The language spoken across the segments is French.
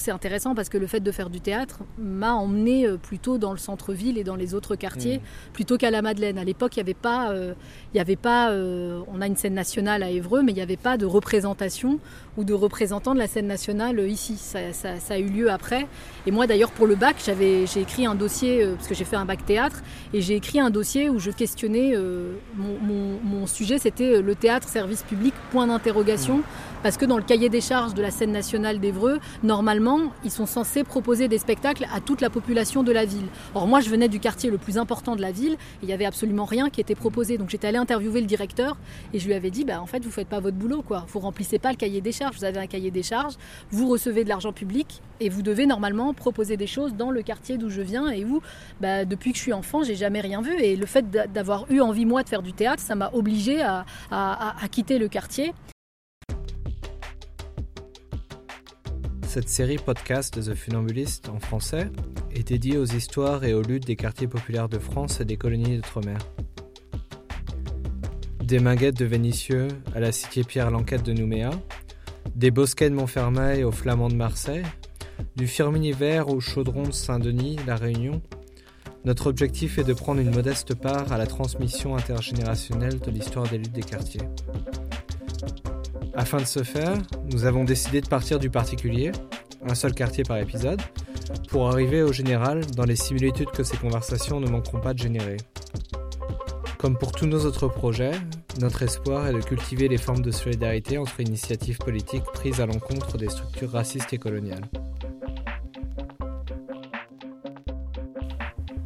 C'est intéressant parce que le fait de faire du théâtre m'a emmené euh, plutôt dans le centre-ville et dans les autres quartiers Mmh. plutôt qu'à la Madeleine. À l'époque, il n'y avait pas, euh, il y avait pas euh, on a une scène nationale à Évreux, mais il n'y avait pas de représentation ou de représentants de la scène nationale euh, ici. Ça, ça- ça a eu lieu après. Et moi, d'ailleurs, pour le bac, j'avais, j'ai écrit un dossier, euh, parce que j'ai fait un bac théâtre, et j'ai écrit un dossier où je questionnais, euh, mon, mon- mon sujet, c'était euh, le théâtre service public, point d'interrogation, parce que dans le cahier des charges de la scène nationale d'Évreux, normalement, ils sont censés proposer des spectacles à toute la population de la ville. Or, moi, je venais du quartier le plus important de la ville, et il n'y avait absolument rien qui était proposé. Donc, j'étais allée interviewer le directeur, et je lui avais dit, bah, en fait, vous faites pas votre boulot, quoi. Vous remplissez pas le cahier des charges. Vous avez un cahier des charges, vous recevez de l'argent public, et vous devez normalement proposer des choses dans le quartier d'où je viens, et où, bah, depuis que je suis enfant, j'ai jamais rien vu. Et le fait d'a- d'avoir eu envie, moi, de faire du théâtre, ça m'a à- à- à quitter le quartier. Cette série podcast de The Funambulist en français est dédiée aux histoires et aux luttes des quartiers populaires de France et des colonies d'outre-mer. Des Minguettes de Vénissieux à la cité Pierre Lanquette de Nouméa, des Bosquets de Montfermeil aux Flamands de Marseille, du Firminy Vert au Chaudron de Saint-Denis, La Réunion, notre objectif est de prendre une modeste part à la transmission intergénérationnelle de l'histoire des luttes des quartiers. Afin de ce faire, nous avons décidé de partir du particulier, un seul quartier par épisode, pour arriver au général dans les similitudes que ces conversations ne manqueront pas de générer. Comme pour tous nos autres projets, notre espoir est de cultiver les formes de solidarité entre initiatives politiques prises à l'encontre des structures racistes et coloniales.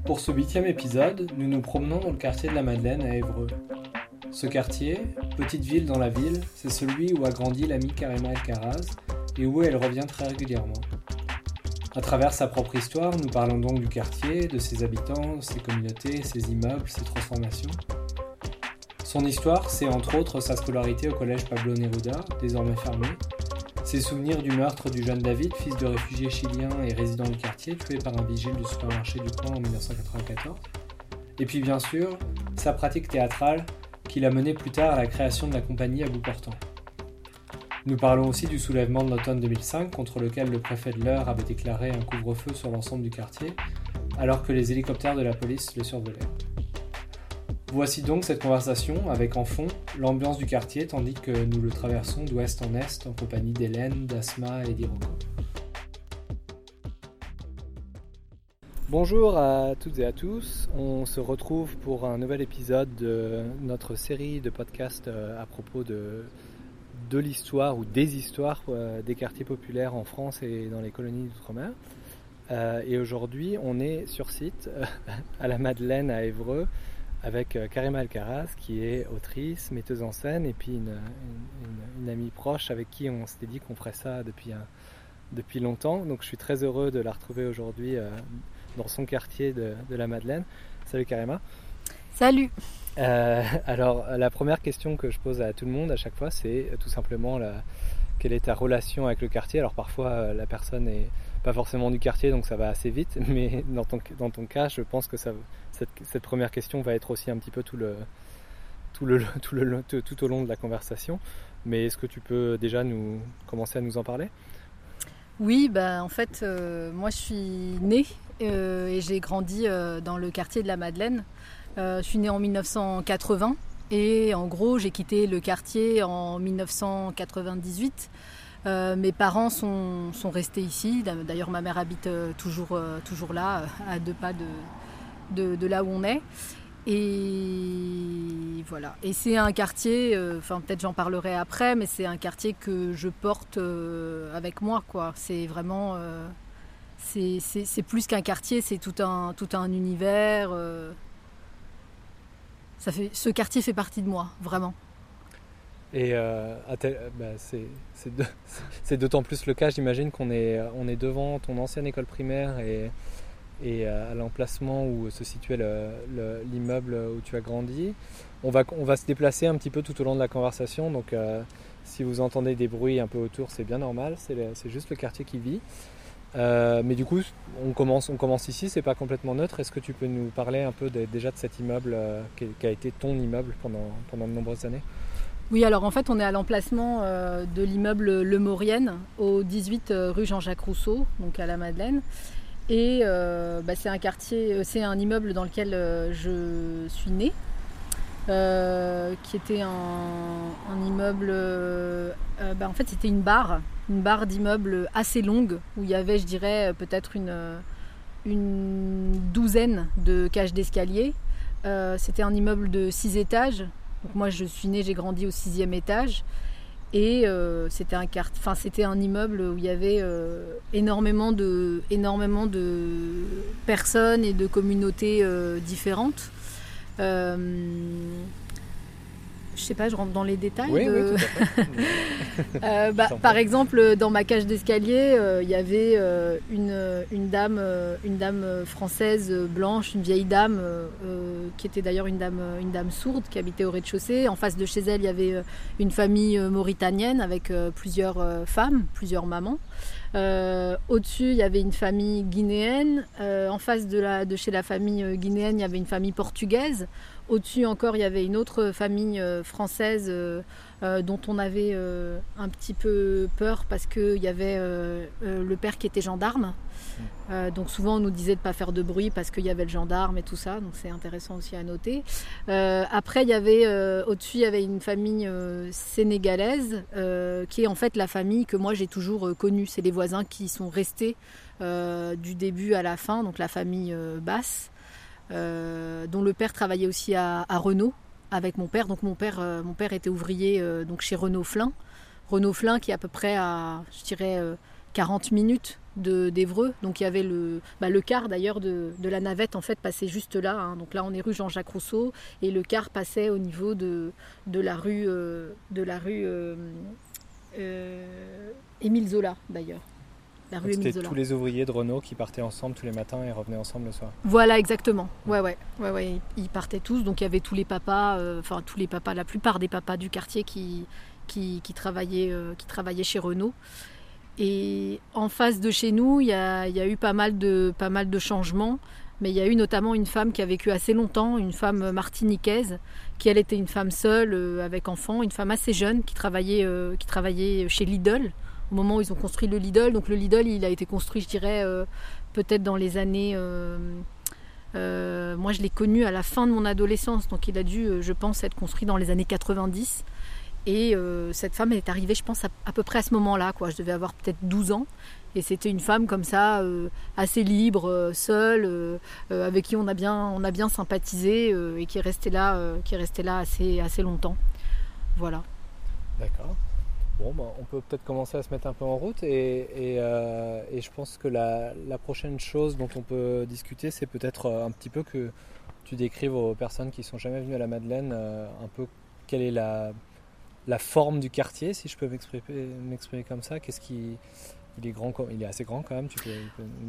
Pour ce huitième épisode, nous nous promenons dans le quartier de la Madeleine à Évreux. Ce quartier, petite ville dans la ville, c'est celui où a grandi l'amie Karima Alcaraz et où elle revient très régulièrement. À travers sa propre histoire, nous parlons donc du quartier, de ses habitants, ses communautés, ses immeubles, ses transformations. Son histoire, c'est entre autres sa scolarité au collège Pablo Neruda, désormais fermé, ses souvenirs du meurtre du jeune David, fils de réfugié chilien et résident du quartier, tué par un vigile du supermarché du coin en 1994, et puis bien sûr, sa pratique théâtrale qui l'a mené plus tard à la création de la compagnie à bout portant. Nous parlons aussi du soulèvement de l'automne 2005 contre lequel le préfet de l'Eure avait déclaré un couvre-feu sur l'ensemble du quartier alors que les hélicoptères de la police le survolaient. Voici donc cette conversation avec en fond l'ambiance du quartier tandis que nous le traversons d'ouest en est en compagnie d'Hélène, d'Asma et d'Iroko. Bonjour à toutes et à tous, on se retrouve pour un nouvel épisode de notre série de podcasts euh, à propos de, l'histoire ou des histoires euh, des quartiers populaires en France et dans les colonies d'outre-mer. Euh, et aujourd'hui, on est sur site à la Madeleine à Évreux avec Karima Alcaraz qui est autrice, metteuse en scène et puis une, amie proche avec qui on s'était dit qu'on ferait ça depuis, depuis longtemps. Donc je suis très heureux de la retrouver aujourd'hui dans son quartier de, de la Madeleine. Salut Karima. Salut Euh, alors, la première question que je pose à tout le monde à chaque fois, c'est tout simplement la- quelle est ta relation avec le quartier? Alors, parfois, euh, la personne n'est pas forcément du quartier, donc ça va assez vite, mais dans ton, dans ton cas, je pense que ça, cette, cette première question va être aussi un petit peu tout, le, tout, le, tout, le, tout, tout au long de la conversation. Mais est-ce que tu peux déjà nous commencer à nous en parler? Oui, bah, en fait, euh, moi je suis née euh, et j'ai grandi euh, dans le quartier de la Madeleine. Euh, je suis née en 1980 et en gros j'ai quitté le quartier en 1998. Euh, mes parents sont, sont restés ici. D'ailleurs, ma mère habite toujours, toujours là, à deux pas de, de, là où on est. Et voilà. Et c'est un quartier, enfin peut-être j'en parlerai après, mais c'est un quartier que je porte avec moi. C'est vraiment, c'est- plus qu'un quartier, c'est tout un, univers. euh. ça fait, ce quartier fait partie de moi, vraiment. Et euh, bah, c'est d'autant plus le cas, j'imagine, qu'on est, devant ton ancienne école primaire et, euh, à l'emplacement où se situait le- le- l'immeuble où tu as grandi. On va, se déplacer un petit peu tout au long de la conversation, donc si vous entendez des bruits un peu autour, c'est bien normal, c'est juste le quartier qui vit. Euh, mais du coup, on commence, on commence ici, c'est pas complètement neutre. Est-ce que tu peux nous parler un peu déjà de cet immeuble euh, qui, a été ton immeuble pendant, pendant de nombreuses années? Oui, alors en fait, on est à l'emplacement euh, de l'immeuble Le Maurienne, au 18 euh, rue Jean-Jacques Rousseau, donc à la Madeleine. Et bah, c'est un quartier, c'est un immeuble dans lequel je suis née, qui était un, immeuble. Bah, en fait, c'était une barre, une barre d'immeubles assez longue, où il y avait, je dirais, peut-être une, douzaine de cages d'escalier. c'était un immeuble de six étages moi, je suis née, j'ai grandi au sixième étage. Et euh, c'était un un immeuble où il y avait euh, énormément, de, énormément de personnes et de communautés euh, différentes je sais pas, je rentre dans les détails. Oui, oui, euh, bah, par exemple, dans ma cage d'escalier, euh, il y avait euh, une, une, dame, une dame française blanche, une vieille dame, qui était d'ailleurs une dame, une dame sourde, qui habitait au rez-de-chaussée. En face de chez elle, il y avait une famille mauritanienne avec plusieurs femmes, plusieurs mamans. Au-dessus, il y avait une famille guinéenne. en face de, la, de chez la famille guinéenne, il y avait une famille portugaise. Au-dessus encore, il y avait une autre famille euh, française euh, euh, dont on avait un petit peu peur parce qu'il y avait le père qui était gendarme. donc souvent on nous disait de ne pas faire de bruit parce qu'il y avait le gendarme et tout ça, donc c'est intéressant aussi à noter. après il y avait au-dessus il y avait une famille sénégalaise qui est en fait la famille que moi j'ai toujours connue. C'est les voisins qui sont restés du début à la fin, donc la famille basse. Euh, dont le père travaillait aussi à, Renault avec mon père. Donc mon père, euh, mon père était ouvrier euh, donc chez Renault Flin. Renault Flin qui est à peu près à, je dirais, 40 minutes d'Evreux. Donc il y avait le, bah, le car d'ailleurs de, la navette en fait passait juste là. Hein. Donc là on est rue Jean-Jacques Rousseau et le car passait au niveau de, de la rue, de la rue Émile Zola d'ailleurs. C'était tous les ouvriers de Renault qui partaient ensemble tous les matins et revenaient ensemble le soir. Voilà, exactement. Ouais, ouais, ouais, ouais. Ils partaient tous. Donc il y avait tous les papas, euh, enfin tous les papas, la plupart des papas du quartier qui, qui, travaillaient, euh, qui travaillaient chez Renault. Et en face de chez nous, il y a, y a, eu pas mal, de, pas mal de changements. Mais il y a eu notamment une femme qui a vécu assez longtemps, une femme martiniquaise, qui elle était une femme seule, euh, avec enfant, une femme assez jeune, qui travaillait, qui travaillait chez Lidl au moment où ils ont construit le Lidl. Donc le Lidl, il a été construit, je dirais, euh, peut-être dans les années... Euh, euh, moi, je l'ai connu à la fin de mon adolescence, donc il a dû, je pense, être construit dans les années 90. Et cette femme, elle est arrivée, je pense, à, peu près à ce moment-là. Quoi. Je devais avoir peut-être 12 ans. Et c'était une femme comme ça, assez libre, seule, avec qui on a bien, on a bien sympathisé et qui est restée là, qui est restée là assez, assez longtemps. Voilà. D'accord. Bon, bah, on peut peut-être commencer à se mettre un peu en route et, euh, je pense que la, prochaine chose dont on peut discuter, c'est peut-être euh, un petit peu que tu décrives aux personnes qui sont jamais venues à la Madeleine euh, un peu quelle est la, forme du quartier, si je peux m'exprimer comme ça. Qu'est-ce qui il est grand, il est assez grand quand même. Tu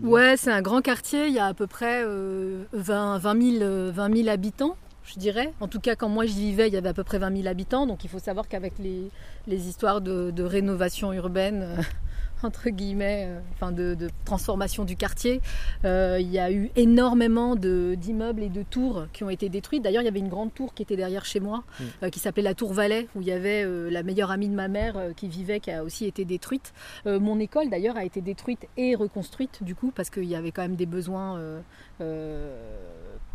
ouais, c'est un grand quartier. Il y a à peu près 20, 20 000 habitants je dirais. En tout cas, quand moi j'y vivais, il y avait à peu près 20 000 habitants. Donc il faut savoir qu'avec les, histoires de, rénovation urbaine, euh, entre guillemets, euh, enfin de, transformation du quartier, euh, il y a eu énormément d'immeubles et de tours qui ont été détruits. D'ailleurs, il y avait une grande tour qui était derrière chez moi, mm. qui s'appelait la Tour Valais, où il y avait la meilleure amie de ma mère qui vivait, qui a aussi été détruite. mon école, d'ailleurs, a été détruite et reconstruite, du coup, parce qu'il y avait quand même des besoins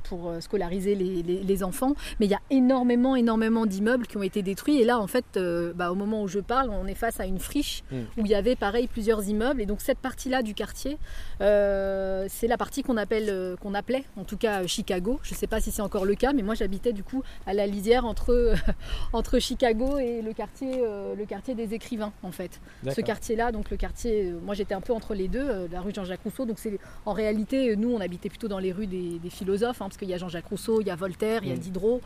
pour euh, scolariser les, enfants. Mais il y a énormément, énormément d'immeubles qui ont été détruits. Et là, en fait, euh, bah, au moment où je parle, on est face à une friche hmm. où il y avait pareil plusieurs immeubles. Et donc cette partie-là du quartier, euh, c'est la partie qu'on appelle, qu'on appelait, en tout cas Chicago. Je ne sais pas si c'est encore le cas, mais moi j'habitais du coup à la lisière entre, entre Chicago et le quartier, le quartier des écrivains, en fait. Ce quartier-là, donc le quartier, moi j'étais un peu entre les deux, la rue Jean-Jacques Rousseau. Donc c'est en réalité, nous on habitait plutôt dans les rues des, philosophes. Hein, qu'il y a Jean-Jacques Rousseau, il y a Voltaire, il y a mm. Diderot.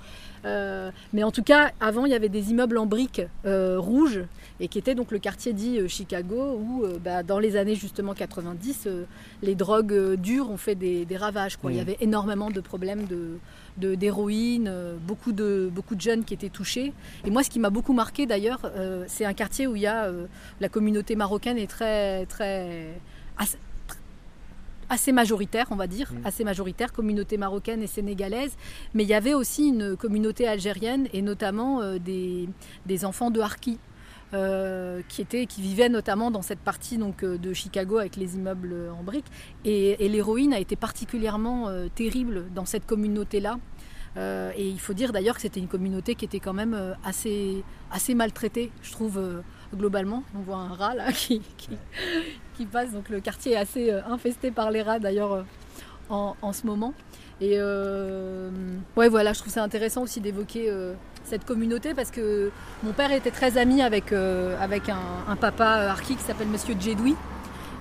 Euh, mais en tout cas, avant, il y avait des immeubles en briques euh, rouges et qui était donc le quartier dit euh, Chicago où bah, dans les années justement 90, les drogues dures ont fait des, ravages. Quoi. Il y mm. avait énormément de problèmes de d'héroïne, beaucoup, de, beaucoup de jeunes qui étaient touchés. Et moi, ce qui m'a beaucoup marqué d'ailleurs, c'est un quartier où il y a la communauté marocaine est très, très assez majoritaire, on va dire, Mm. assez majoritaire, communauté marocaine et sénégalaise, mais il y avait aussi une communauté algérienne et notamment euh, des, des enfants de Harki. euh, qui, étaient, qui vivaient notamment dans cette partie donc, euh, de Chicago avec les immeubles en briques. Et, et l'héroïne a été particulièrement euh, terrible dans cette communauté-là. Et il faut dire d'ailleurs que c'était une communauté qui était quand même assez, assez maltraitée, je trouve, globalement. On voit un rat là qui, qui, qui passe, donc le quartier est assez euh, infesté par les rats d'ailleurs euh, en, en ce moment. Et euh, ouais, voilà, je trouve ça intéressant aussi d'évoquer euh, cette communauté parce que mon père était très ami avec, euh, avec un, un papa harki qui s'appelle Monsieur Djedoui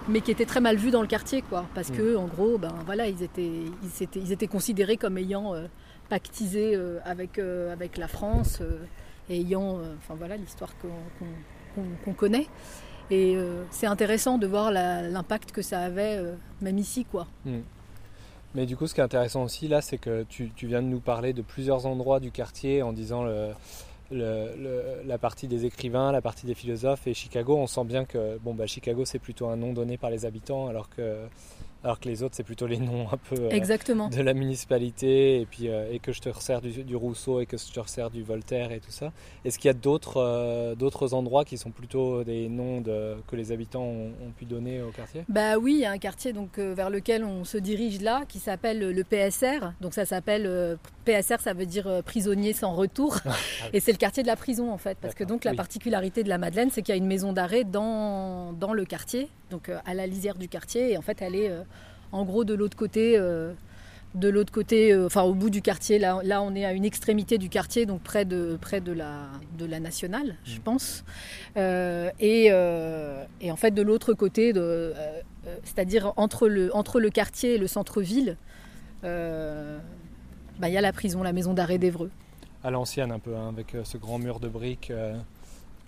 mais qui était très mal vu dans le quartier, quoi. Parce Mm. que, en gros, ben voilà, ils étaient, ils étaient, ils étaient considérés comme ayant pactisé avec, avec la France et ayant, enfin voilà, l'histoire qu'on qu'on- qu'on- connaît. Et euh, c'est intéressant de voir l'impact que ça avait, euh, même ici, quoi. Mais du coup, ce qui est intéressant aussi là, c'est que tu, tu viens de nous parler de plusieurs endroits du quartier en disant le- la partie des écrivains, la partie des philosophes et Chicago. On sent bien que bon, bah, Chicago, c'est plutôt un nom donné par les habitants, alors que, alors que les autres, c'est plutôt les noms un peu euh, Exactement. de la municipalité et, puis, euh, et que je te resserre du, du Rousseau et que je te resserre du Voltaire et tout ça. Est-ce qu'il y a d'autres euh, d'autres endroits qui sont plutôt des noms de, que les habitants ont, ont pu donner au quartier? Bah oui, il y a un quartier donc vers lequel on se dirige là, qui s'appelle le PSR. Donc ça s'appelle PSR, ça veut dire euh, prisonnier sans retour. Et c'est le quartier de la prison en fait, parce que donc la oui. particularité de la Madeleine, c'est qu'il y a une maison d'arrêt dans, dans le quartier, donc euh, à la lisière du quartier. Et en fait, elle est euh, en gros de l'autre côté. de l'autre côté, enfin au bout du quartier, là, là on est à une extrémité du quartier, donc près de, près de, la, de la nationale, je Mm. pense. Et, et en fait de l'autre côté, c'est-à-dire entre le, entre le quartier et le centre-ville, bah, il y a la prison, la maison d'arrêt d'Evreux. à l'ancienne un peu, hein, avec euh, ce grand mur de briques euh,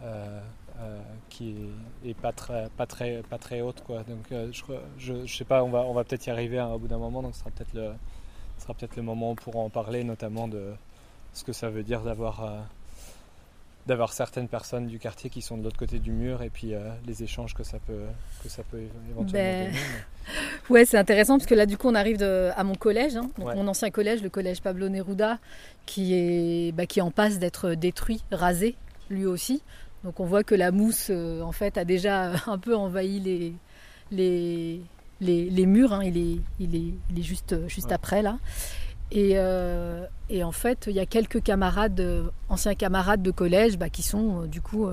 euh, qui est, pas très, pas très, pas très haute, quoi. Donc, je, je, sais pas, on va, on va peut-être y arriver hein, au bout d'un moment, donc ce sera peut-être le, ce sera peut-être le moment pourra en parler, notamment de ce que ça veut dire d'avoir, d'avoir certaines personnes du quartier qui sont de l'autre côté du mur et puis euh, les échanges que ça peut, que ça peut éventuellement Ben, donner. Ouais, c'est intéressant parce que là, du coup, on arrive de- à mon collège, hein, donc Ouais. mon ancien collège, le collège Pablo Neruda, qui est, bah, qui est en passe d'être détruit, rasé, lui aussi. Donc on voit que la mousse, euh, en fait, a déjà un peu envahi les, les, les, les murs. hein. Il, est, il, est, il est juste, juste Ouais. après, là. Et, euh, et en fait, il y a quelques camarades, euh, anciens camarades de collège, bah, qui sont, euh, du coup,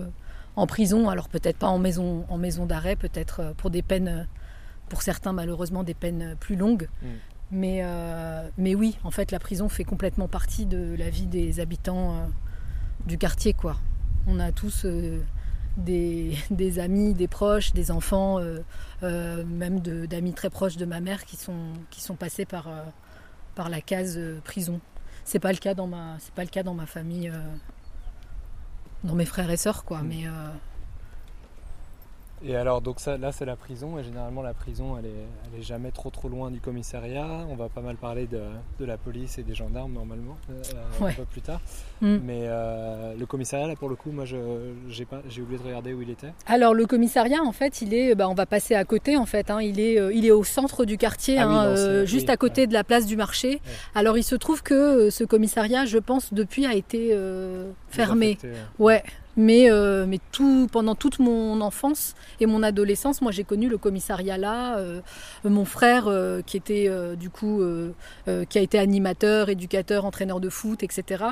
en prison. Alors peut-être pas en maison, en maison d'arrêt, peut-être pour des peines... pour certains malheureusement des peines plus longues. Mm. Mais, euh, mais oui, en fait, la prison fait complètement partie de la vie des habitants euh, du quartier. Quoi. On a tous des, des amis, des proches, des enfants, même de- d'amis très proches de ma mère qui sont, qui sont passés par, par la case euh, prison. C'est pas le cas dans ma, c'est pas le cas dans ma famille, euh, dans mes frères et sœurs, quoi. Mm. Mais euh, Et alors, donc ça, là, c'est la prison, et généralement, la prison, elle est, elle est jamais trop trop loin du commissariat. On va pas mal parler de, de la police et des gendarmes, normalement, euh, Ouais. un peu plus tard. mm. Mais euh, le commissariat, là, pour le coup, moi, j'ai pas, j'ai oublié de regarder où il était. Alors le commissariat, en fait, il est, bah, on va passer à côté, en fait. hein. il est, euh, il est au centre du quartier, Ah oui, hein, euh, oui, juste à côté ouais. de la place du marché. Ouais. Alors il se trouve que euh, ce commissariat, je pense, depuis a été euh, fermé. Désaffecté, euh. Ouais, mais, euh, mais tout, pendant toute mon enfance et mon adolescence, moi j'ai connu le commissariat là. euh, mon frère, euh, qui était du coup, qui a été animateur, éducateur, entraîneur de foot, etc.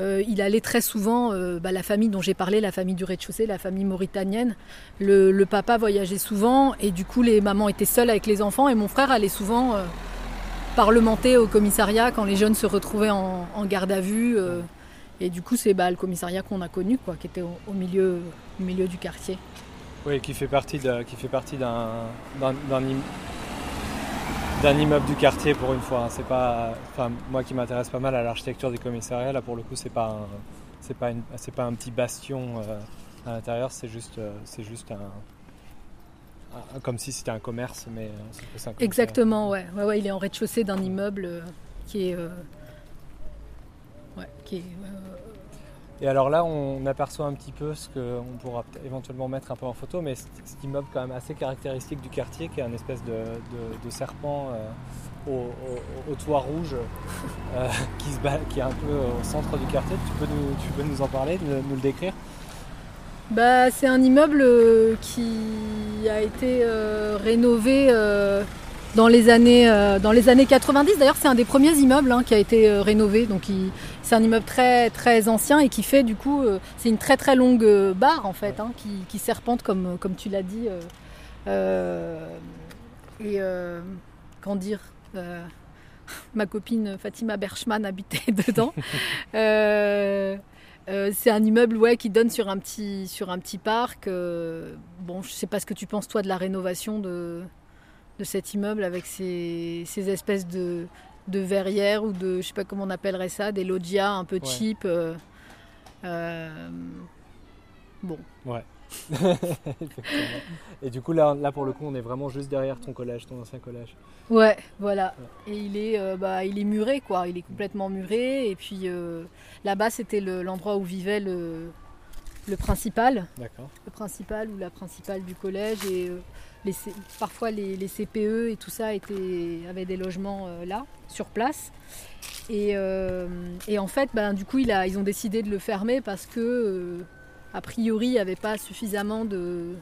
il allait très souvent, bah, la famille dont j'ai parlé, la famille du rez-de-chaussée, la famille mauritanienne. Le, papa voyageait souvent et du coup les mamans étaient seules avec les enfants et mon frère allait souvent parlementer au commissariat quand les jeunes se retrouvaient en, en garde à vue. Et du coup, c'est bah, le commissariat qu'on a connu, quoi, qui était au, au milieu, au milieu du quartier. Oui, qui fait partie de, qui fait partie d'un, d'un, d'un im- d'un immeuble du quartier pour une fois. hein. C'est pas, enfin, moi qui m'intéresse pas mal à l'architecture des commissariats, là pour le coup, c'est pas, un, c'est pas, une, c'est pas un petit bastion euh, à l'intérieur, c'est juste, euh, c'est juste un, comme si c'était un commerce, mais euh, c'est un. Exactement, ouais. ouais, ouais. Il est en rez-de-chaussée d'un immeuble qui est, ouais, qui est, euh, Et alors là, on aperçoit un petit peu ce qu'on pourra éventuellement mettre un peu en photo, mais cet immeuble quand même assez caractéristique du quartier, qui est un espèce de, serpent au, toit rouge qui, se qui est un peu au centre du quartier. Tu peux nous, tu peux nous en parler, nous le décrire? Bah, C'est un immeuble euh, qui a été euh, rénové euh, dans, les années, dans les années 90. D'ailleurs, c'est un des premiers immeubles hein, qui a été rénové. Donc, c'est un immeuble très, très ancien et qui fait, du coup, c'est une très très longue barre en fait, hein, qui, serpente comme, comme tu l'as dit. et qu'en dire Ma copine Fatima Berchman habitait dedans. Euh, c'est un immeuble ouais, qui donne sur un petit, sur un petit parc. Euh, bon, je sais pas ce que tu penses toi de la rénovation de, de cet immeuble avec ces, ces espèces de, de verrières ou de, je sais pas comment on appellerait ça, des loggias un peu cheap. Euh, bon. Ouais. et du coup, là, là, pour le coup, on est vraiment juste derrière ton collège, ton ancien collège. Ouais, voilà. Et il est, euh, bah, il est muré, quoi. Il est complètement muré. Et puis euh, là-bas, c'était l'endroit où vivait le, le principal. D'accord. Le principal ou la principale du collège. Et euh, les, parfois, les, les, CPE et tout ça étaient, avaient des logements là, sur place. Et, et en fait, ben, du coup, il a, ils ont décidé de le fermer parce que a priori, il n'y avait pas suffisamment de,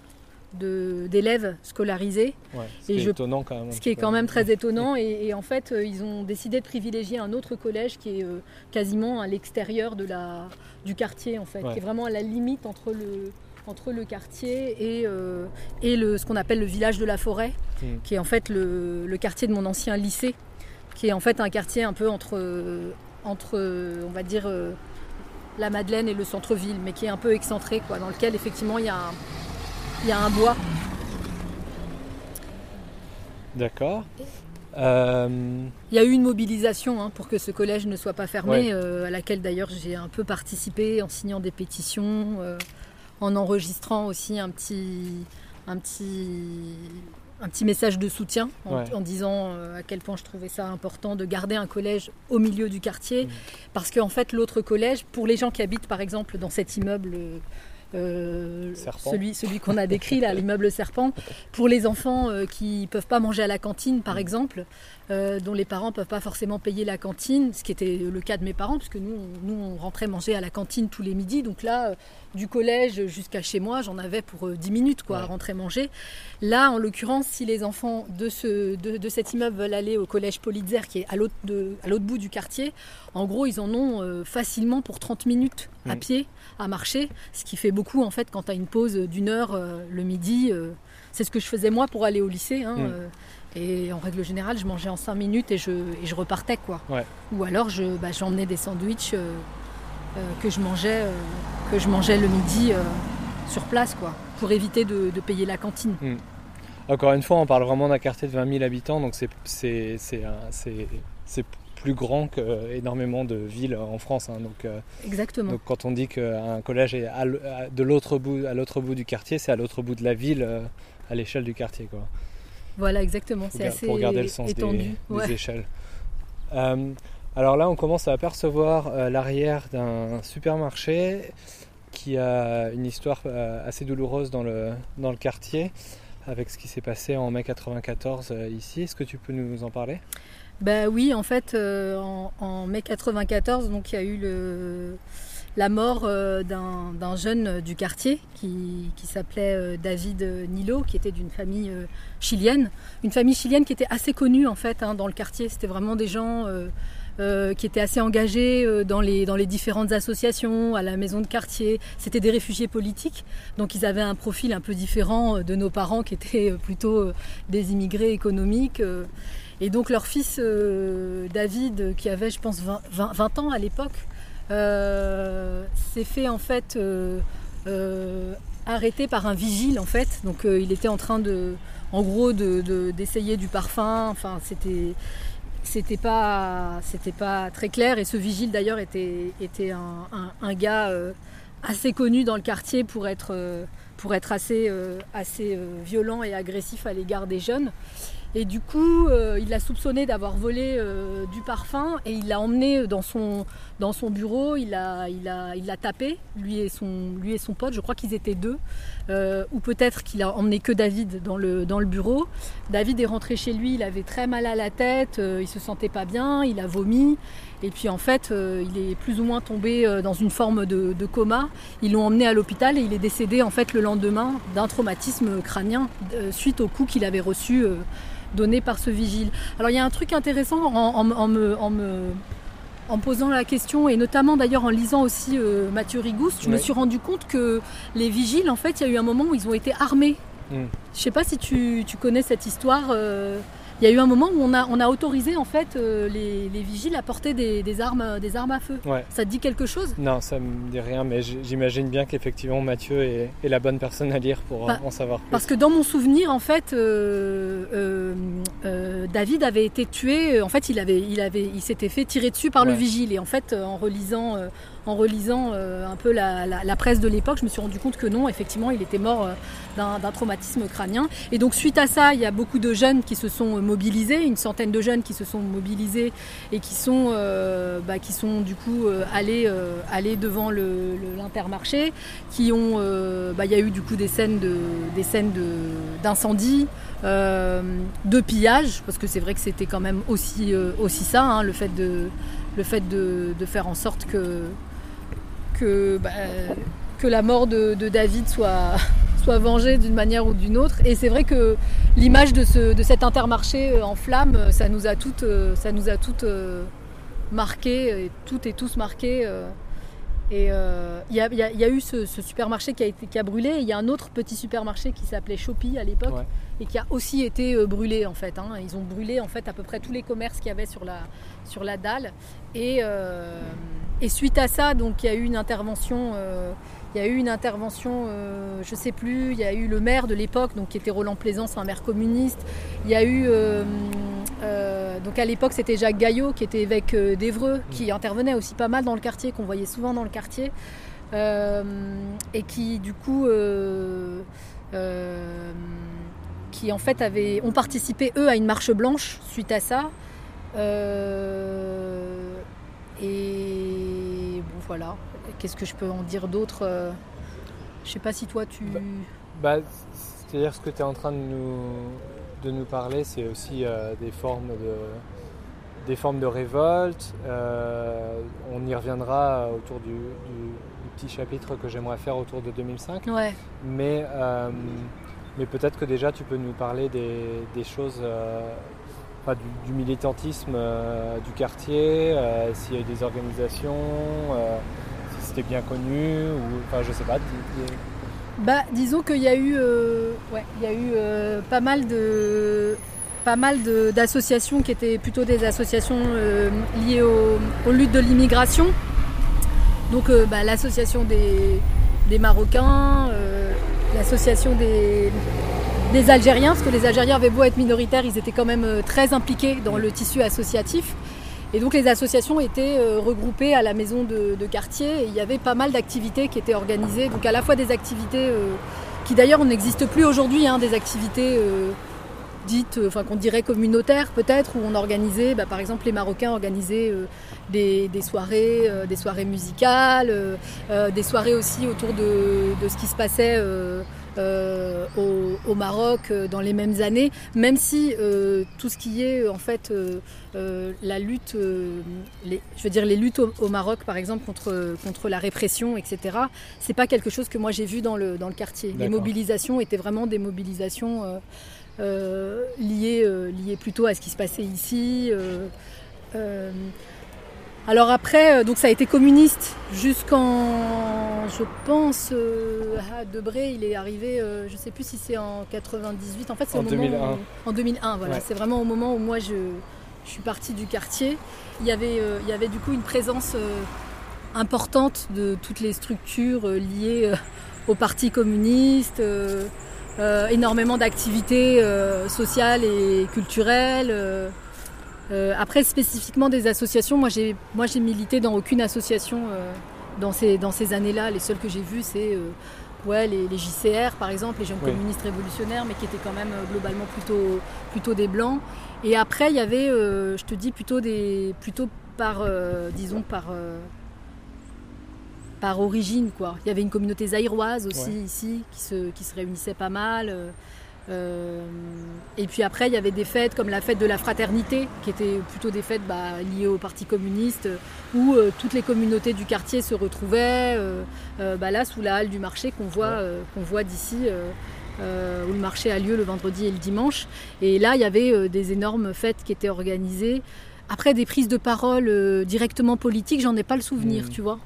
d'élèves scolarisés. ce qui est étonnant quand même. Ce qui est quand même très étonnant. Et, en fait, euh, ils ont décidé de privilégier un autre collège qui est euh, quasiment à l'extérieur de la, du quartier, en fait, qui est vraiment à la limite entre le, entre le quartier et, euh, et le, ce qu'on appelle le village de la forêt, hmm. qui est en fait le, le, quartier de mon ancien lycée, qui est en fait un quartier un peu entre, entre on va dire, la Madeleine et le centre-ville, mais qui est un peu excentré, quoi, dans lequel effectivement il y, a un, il y a un bois. D'accord. Euh, il y a eu une mobilisation hein, pour que ce collège ne soit pas fermé, euh, à laquelle d'ailleurs j'ai un peu participé en signant des pétitions, euh, en enregistrant aussi un petit, un petit un petit message de soutien en, disant euh, à quel point je trouvais ça important de garder un collège au milieu du quartier. Mmh. Parce qu'en fait, l'autre collège, pour les gens qui habitent par exemple dans cet immeuble euh, celui, celui qu'on a décrit là, l'immeuble serpent, pour les enfants euh, qui peuvent pas manger à la cantine par mm. exemple, euh, dont les parents peuvent pas forcément payer la cantine, ce qui était le cas de mes parents, puisque nous, on, nous on rentrait manger à la cantine tous les midis, donc là, du collège jusqu'à chez moi, j'en avais pour 10 minutes quoi, à rentrer manger. Là, en l'occurrence, si les enfants de, ce, de, cet immeuble veulent aller au collège Politzer, qui est à l'autre bout du quartier, en gros, ils en ont facilement pour 30 minutes à pied à marcher, ce qui fait beaucoup en fait quand tu as une pause d'une heure euh, le midi. Euh, c'est ce que je faisais moi pour aller au lycée. Hein, mm. Euh, et en règle générale, je mangeais en 5 minutes et je, et je repartais. quoi. Ou alors je, bah, j'emmenais des sandwichs que, je mangeais, que je mangeais le midi sur place quoi, pour éviter de, payer la cantine. Mm. Encore une fois, on parle vraiment d'un quartier de 20 000 habitants, donc c'est, c'est, c'est, c'est plus grand qu'énormément de villes en France. Hein. donc, euh, Exactement. Donc quand on dit qu'un collège est à, de l'autre bout, à l'autre bout du quartier, c'est à l'autre bout de la ville, euh, à l'échelle du quartier. Quoi. Voilà, exactement. C'est assez Pour garder le sens étendu. des, échelles. Euh, alors là, on commence à apercevoir l'arrière d'un supermarché qui a une histoire assez douloureuse dans le, dans le quartier avec ce qui s'est passé en mai 94 ici. Est-ce que tu peux nous en parler? Bah oui, en fait, euh, en, mai 94, donc il y a eu le, la mort euh, d'un jeune du quartier qui, s'appelait euh, David Nilo, qui était d'une famille chilienne. Une famille chilienne qui était assez connue en fait hein, dans le quartier. C'était vraiment des gens qui étaient assez engagés dans, les, différentes associations, à la maison de quartier. C'était des réfugiés politiques, donc ils avaient un profil un peu différent de nos parents qui étaient plutôt des immigrés économiques. Et donc leur fils euh, David, qui avait je pense 20, ans à l'époque, euh, s'est fait en fait euh, arrêter par un vigile en fait. Donc il était en train de, en gros, d'essayer du parfum. Enfin c'était c'était pas c'était pas très clair et ce vigile d'ailleurs était était un, gars assez connu dans le quartier pour être pour être assez assez violent et agressif à l'égard des jeunes Et du coup, euh, il l'a soupçonné d'avoir volé euh, du parfum et il l'a emmené dans son, dans son bureau. Il l'a il il tapé, lui et, son, lui et son pote. Je crois qu'ils étaient deux. Euh, ou peut-être qu'il a emmené que David dans le, dans le bureau. David est rentré chez lui, il avait très mal à la tête, il se sentait pas bien, il a vomi. Et puis en fait, il est plus ou moins tombé dans une forme de, de coma. Ils l'ont emmené à l'hôpital et il est décédé en fait le lendemain d'un traumatisme crânien suite au coup qu'il avait reçu donné par ce vigile. Alors il y a un truc intéressant en, me, en me, en posant la question, et notamment d'ailleurs en lisant aussi euh, Mathieu Rigouste, je me suis rendu compte que les vigiles, en fait, il y a eu un moment où ils ont été armés. Hmm. Je ne sais pas si tu, tu, connais cette histoire. Euh, il y a eu un moment où on a, on a autorisé en fait euh, les, vigiles à porter des, armes, des armes à feu. Ça te dit quelque chose? Non, ça me dit rien, mais j'imagine bien qu'effectivement Mathieu est, la bonne personne à lire pour bah, en savoir plus. Parce que dans mon souvenir, en fait, euh, euh, David avait été tué. En fait, il avait, il avait, il s'était fait tirer dessus par le vigile. Et en fait, en relisant, en relisant euh, un peu la, presse de l'époque, je me suis rendu compte que non, effectivement, il était mort euh, d'un traumatisme crânien. Et donc, suite à ça, il y a beaucoup de jeunes qui se sont euh, mobilisés, une centaine de jeunes qui se sont mobilisés et qui sont, bah, qui sont du coup allés, allés devant l'intermarché, qui ont, bah, il y a eu du coup des scènes d'incendie. De, pillage, parce que c'est vrai que c'était quand même aussi, aussi ça, hein, le fait de, faire en sorte que, que, bah, que la mort de, David soit, soit vengée d'une manière ou d'une autre. Et c'est vrai que l'image de, ce, de cet intermarché euh, en flammes, ça nous a toutes, euh, ça nous a toutes euh, marquées, toutes et tous marquées. Et il y, a eu ce, supermarché qui a, été, qui a brûlé. Il y a un autre petit supermarché qui s'appelait Shopee à l'époque et qui a aussi été brûlé en fait. Hein. Ils ont brûlé en fait à peu près tous les commerces qu'il y avait sur la, sur la dalle. Et, et suite à ça, donc il y a eu une intervention. Euh, il y a eu une intervention, euh, je ne sais plus, il y a eu le maire de l'époque, donc qui était Roland Plaisance, un maire communiste. Il y a eu, euh, donc à l'époque c'était Jacques Gaillot, qui était évêque d'Evreux, qui intervenait aussi pas mal dans le quartier, qu'on voyait souvent dans le quartier, et qui du coup, qui en fait avaient, ont participé eux à une marche blanche suite à ça. Et bon, voilà. Qu'est-ce que je peux en dire d'autre euh, Je sais pas si toi tu. Bah, bah, C'est-à-dire ce que tu es en train de nous, de nous parler, c'est aussi euh, des formes de des formes de révolte. Euh, on y reviendra autour du, petit chapitre que j'aimerais faire autour de 2005. Ouais. Mais, mais peut-être que déjà tu peux nous parler des, des choses du, militantisme euh, du quartier, euh, s'il y a eu des organisations, euh, si c'était bien connu, ou enfin je sais pas. Bah, disons qu'il y a eu, ouais, il y a eu pas mal de pas mal d'associations qui étaient plutôt des associations liées aux, luttes de l'immigration. Donc bah, l'association des, des, Marocains, l'association des, des Algériens, parce que les Algériens avaient beau être minoritaires, ils étaient quand même euh, très impliqués dans le tissu associatif. Et donc les associations étaient euh, regroupées à la maison de, quartier il y avait pas mal d'activités qui étaient organisées. Donc à la fois des activités euh, qui d'ailleurs n'existent plus aujourd'hui, hein, des activités dites, enfin qu'on dirait communautaires peut-être, où on organisait, bah, par exemple les Marocains organisaient des, soirées, des soirées musicales, des soirées aussi autour de, ce qui se passait euh, au, Maroc euh, dans les mêmes années, même si euh, tout ce qui est en fait la lutte, je veux dire les luttes au, Maroc par exemple contre, contre la répression, etc. C'est pas quelque chose que moi j'ai vu dans le, dans le quartier. Les mobilisations étaient vraiment des mobilisations liées, liées plutôt à ce qui se passait ici. Alors après, euh, donc ça a été communiste jusqu'en, je pense, euh, à Debré, il est arrivé, euh, je ne sais plus si c'est en 98, en fait c'est en 2001. en 2001, voilà, c'est vraiment au moment où moi je, suis partie du quartier. Il y avait, il y avait du coup une présence importante de toutes les structures liées au Parti communiste, énormément d'activités sociales et culturelles. Euh, après, spécifiquement des associations, moi j'ai, milité dans aucune association euh, dans ces, dans ces années-là. Les seules que j'ai vues, c'est euh, ouais, les, JCR par exemple, les jeunes communistes révolutionnaires, mais qui étaient quand même globalement plutôt, plutôt des blancs. Et après, il y avait, je te dis, plutôt, des, plutôt par, disons, par par origine. Quoi. Il y avait une communauté zaïroise aussi ici qui se, qui se réunissait pas mal. Euh, euh, et puis après, il y avait des fêtes comme la fête de la fraternité, qui étaient plutôt des fêtes bah, liées au Parti communiste, où euh, toutes les communautés du quartier se retrouvaient, bah, là sous la halle du marché qu'on voit, qu'on voit d'ici, où le marché a lieu le vendredi et le dimanche. Et là, il y avait des énormes fêtes qui étaient organisées. Après, des prises de parole directement politiques, j'en ai pas le souvenir, mmh. tu vois.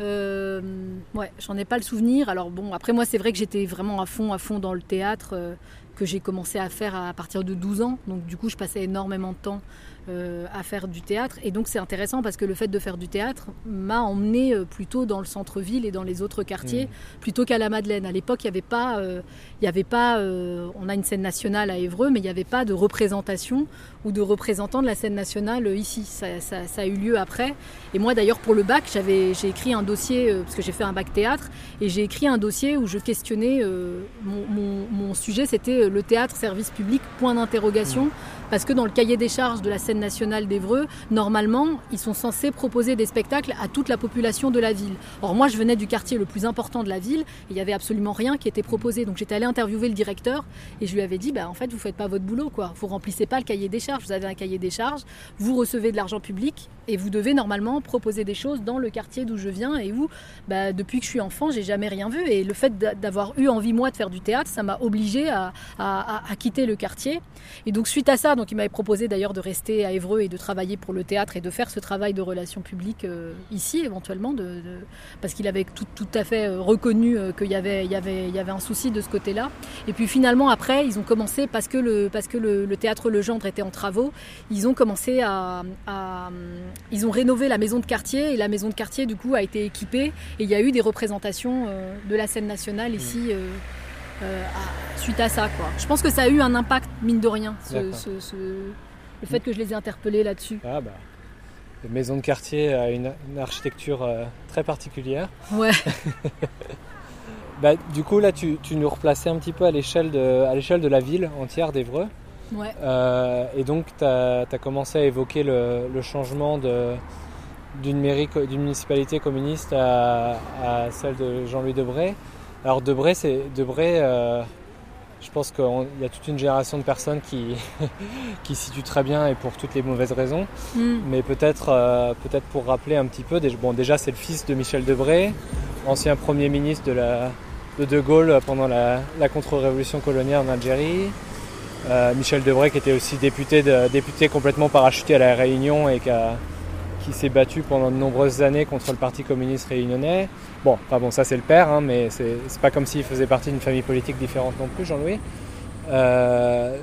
Euh, ouais, j'en ai pas le souvenir. Alors bon, après moi c'est vrai que j'étais vraiment à fond, à fond dans le théâtre euh, que j'ai commencé à faire à partir de 12 ans. Donc du coup je passais énormément de temps euh, à faire du théâtre. Et donc c'est intéressant parce que le fait de faire du théâtre m'a emmené euh, plutôt dans le centre-ville et dans les autres quartiers mmh. plutôt qu'à la Madeleine. À l'époque, il n'y avait pas, euh, il y avait pas on a une scène nationale à Évreux, mais il n'y avait pas de représentation ou de représentants de la scène nationale ici. Ça, a eu lieu après. Et moi d'ailleurs pour le bac, j'avais, j'ai écrit un dossier, parce que j'ai fait un bac théâtre, et j'ai écrit un dossier où je questionnais, mon, mon, sujet c'était le théâtre service public, point d'interrogation. Mmh parce que dans le cahier des charges de la scène nationale d'Evreux, normalement, ils sont censés proposer des spectacles à toute la population de la ville. Or, moi, je venais du quartier le plus important de la ville, il n'y avait absolument rien qui était proposé. Donc, j'étais allée interviewer le directeur, et je lui avais dit, bah, en fait, vous faites pas votre boulot, quoi. Vous remplissez pas le cahier des charges. Vous avez un cahier des charges, vous recevez de l'argent public, et vous devez normalement proposer des choses dans le quartier d'où je viens, et où, bah, depuis que je suis enfant, j'ai jamais rien vu. Et le fait d'avoir eu envie, moi, de faire du théâtre, ça m'a obligé à, à, à quitter le quartier. Et donc, suite à ça, donc il m'avait proposé d'ailleurs de rester à Évreux et de travailler pour le théâtre et de faire ce travail de relations publiques euh, ici éventuellement, de, parce qu'il avait tout, tout, à fait euh, reconnu euh, qu'il y avait, il y, avait, il y avait un souci de ce côté-là. Et puis finalement après, ils ont commencé, parce que le, parce que le, le théâtre Legendre était en travaux, ils ont commencé à, à, Ils ont rénové la maison de quartier et la maison de quartier du coup a été équipée et il y a eu des représentations de la scène nationale ici. Mmh. Euh, suite à ça. Quoi. Je pense que ça a eu un impact, mine de rien, le fait que je les ai interpellés là-dessus. Ah bah, la maison de quartier a une, architecture euh, très particulière. Ouais. bah, du coup, là, tu, nous replaçais un petit peu à l'échelle de, à l'échelle de la ville entière d'Evreux. Ouais. Euh, et donc, tu as, commencé à évoquer le, changement de, d'une, mairie, d'une municipalité communiste à, à celle de Jean-Louis Debré. Alors Debré, c'est Debré. Euh, je pense qu'il y a toute une génération de personnes qui, qui situent très bien et pour toutes les mauvaises raisons. Mm. Mais peut-être euh, peut-être pour rappeler un petit peu, bon, déjà c'est le fils de Michel Debré, ancien Premier ministre de, la, de De Gaulle pendant la, contre-révolution coloniale en Algérie. Euh, Michel Debré qui était aussi député, de, député complètement parachuté à la Réunion et qui a, qui s'est battu pendant de nombreuses années contre le Parti communiste réunionnais. Bon, enfin bon, ça c'est le père, hein, mais c'est pas comme s'il faisait partie d'une famille politique différente non plus, Jean-Louis. Euh,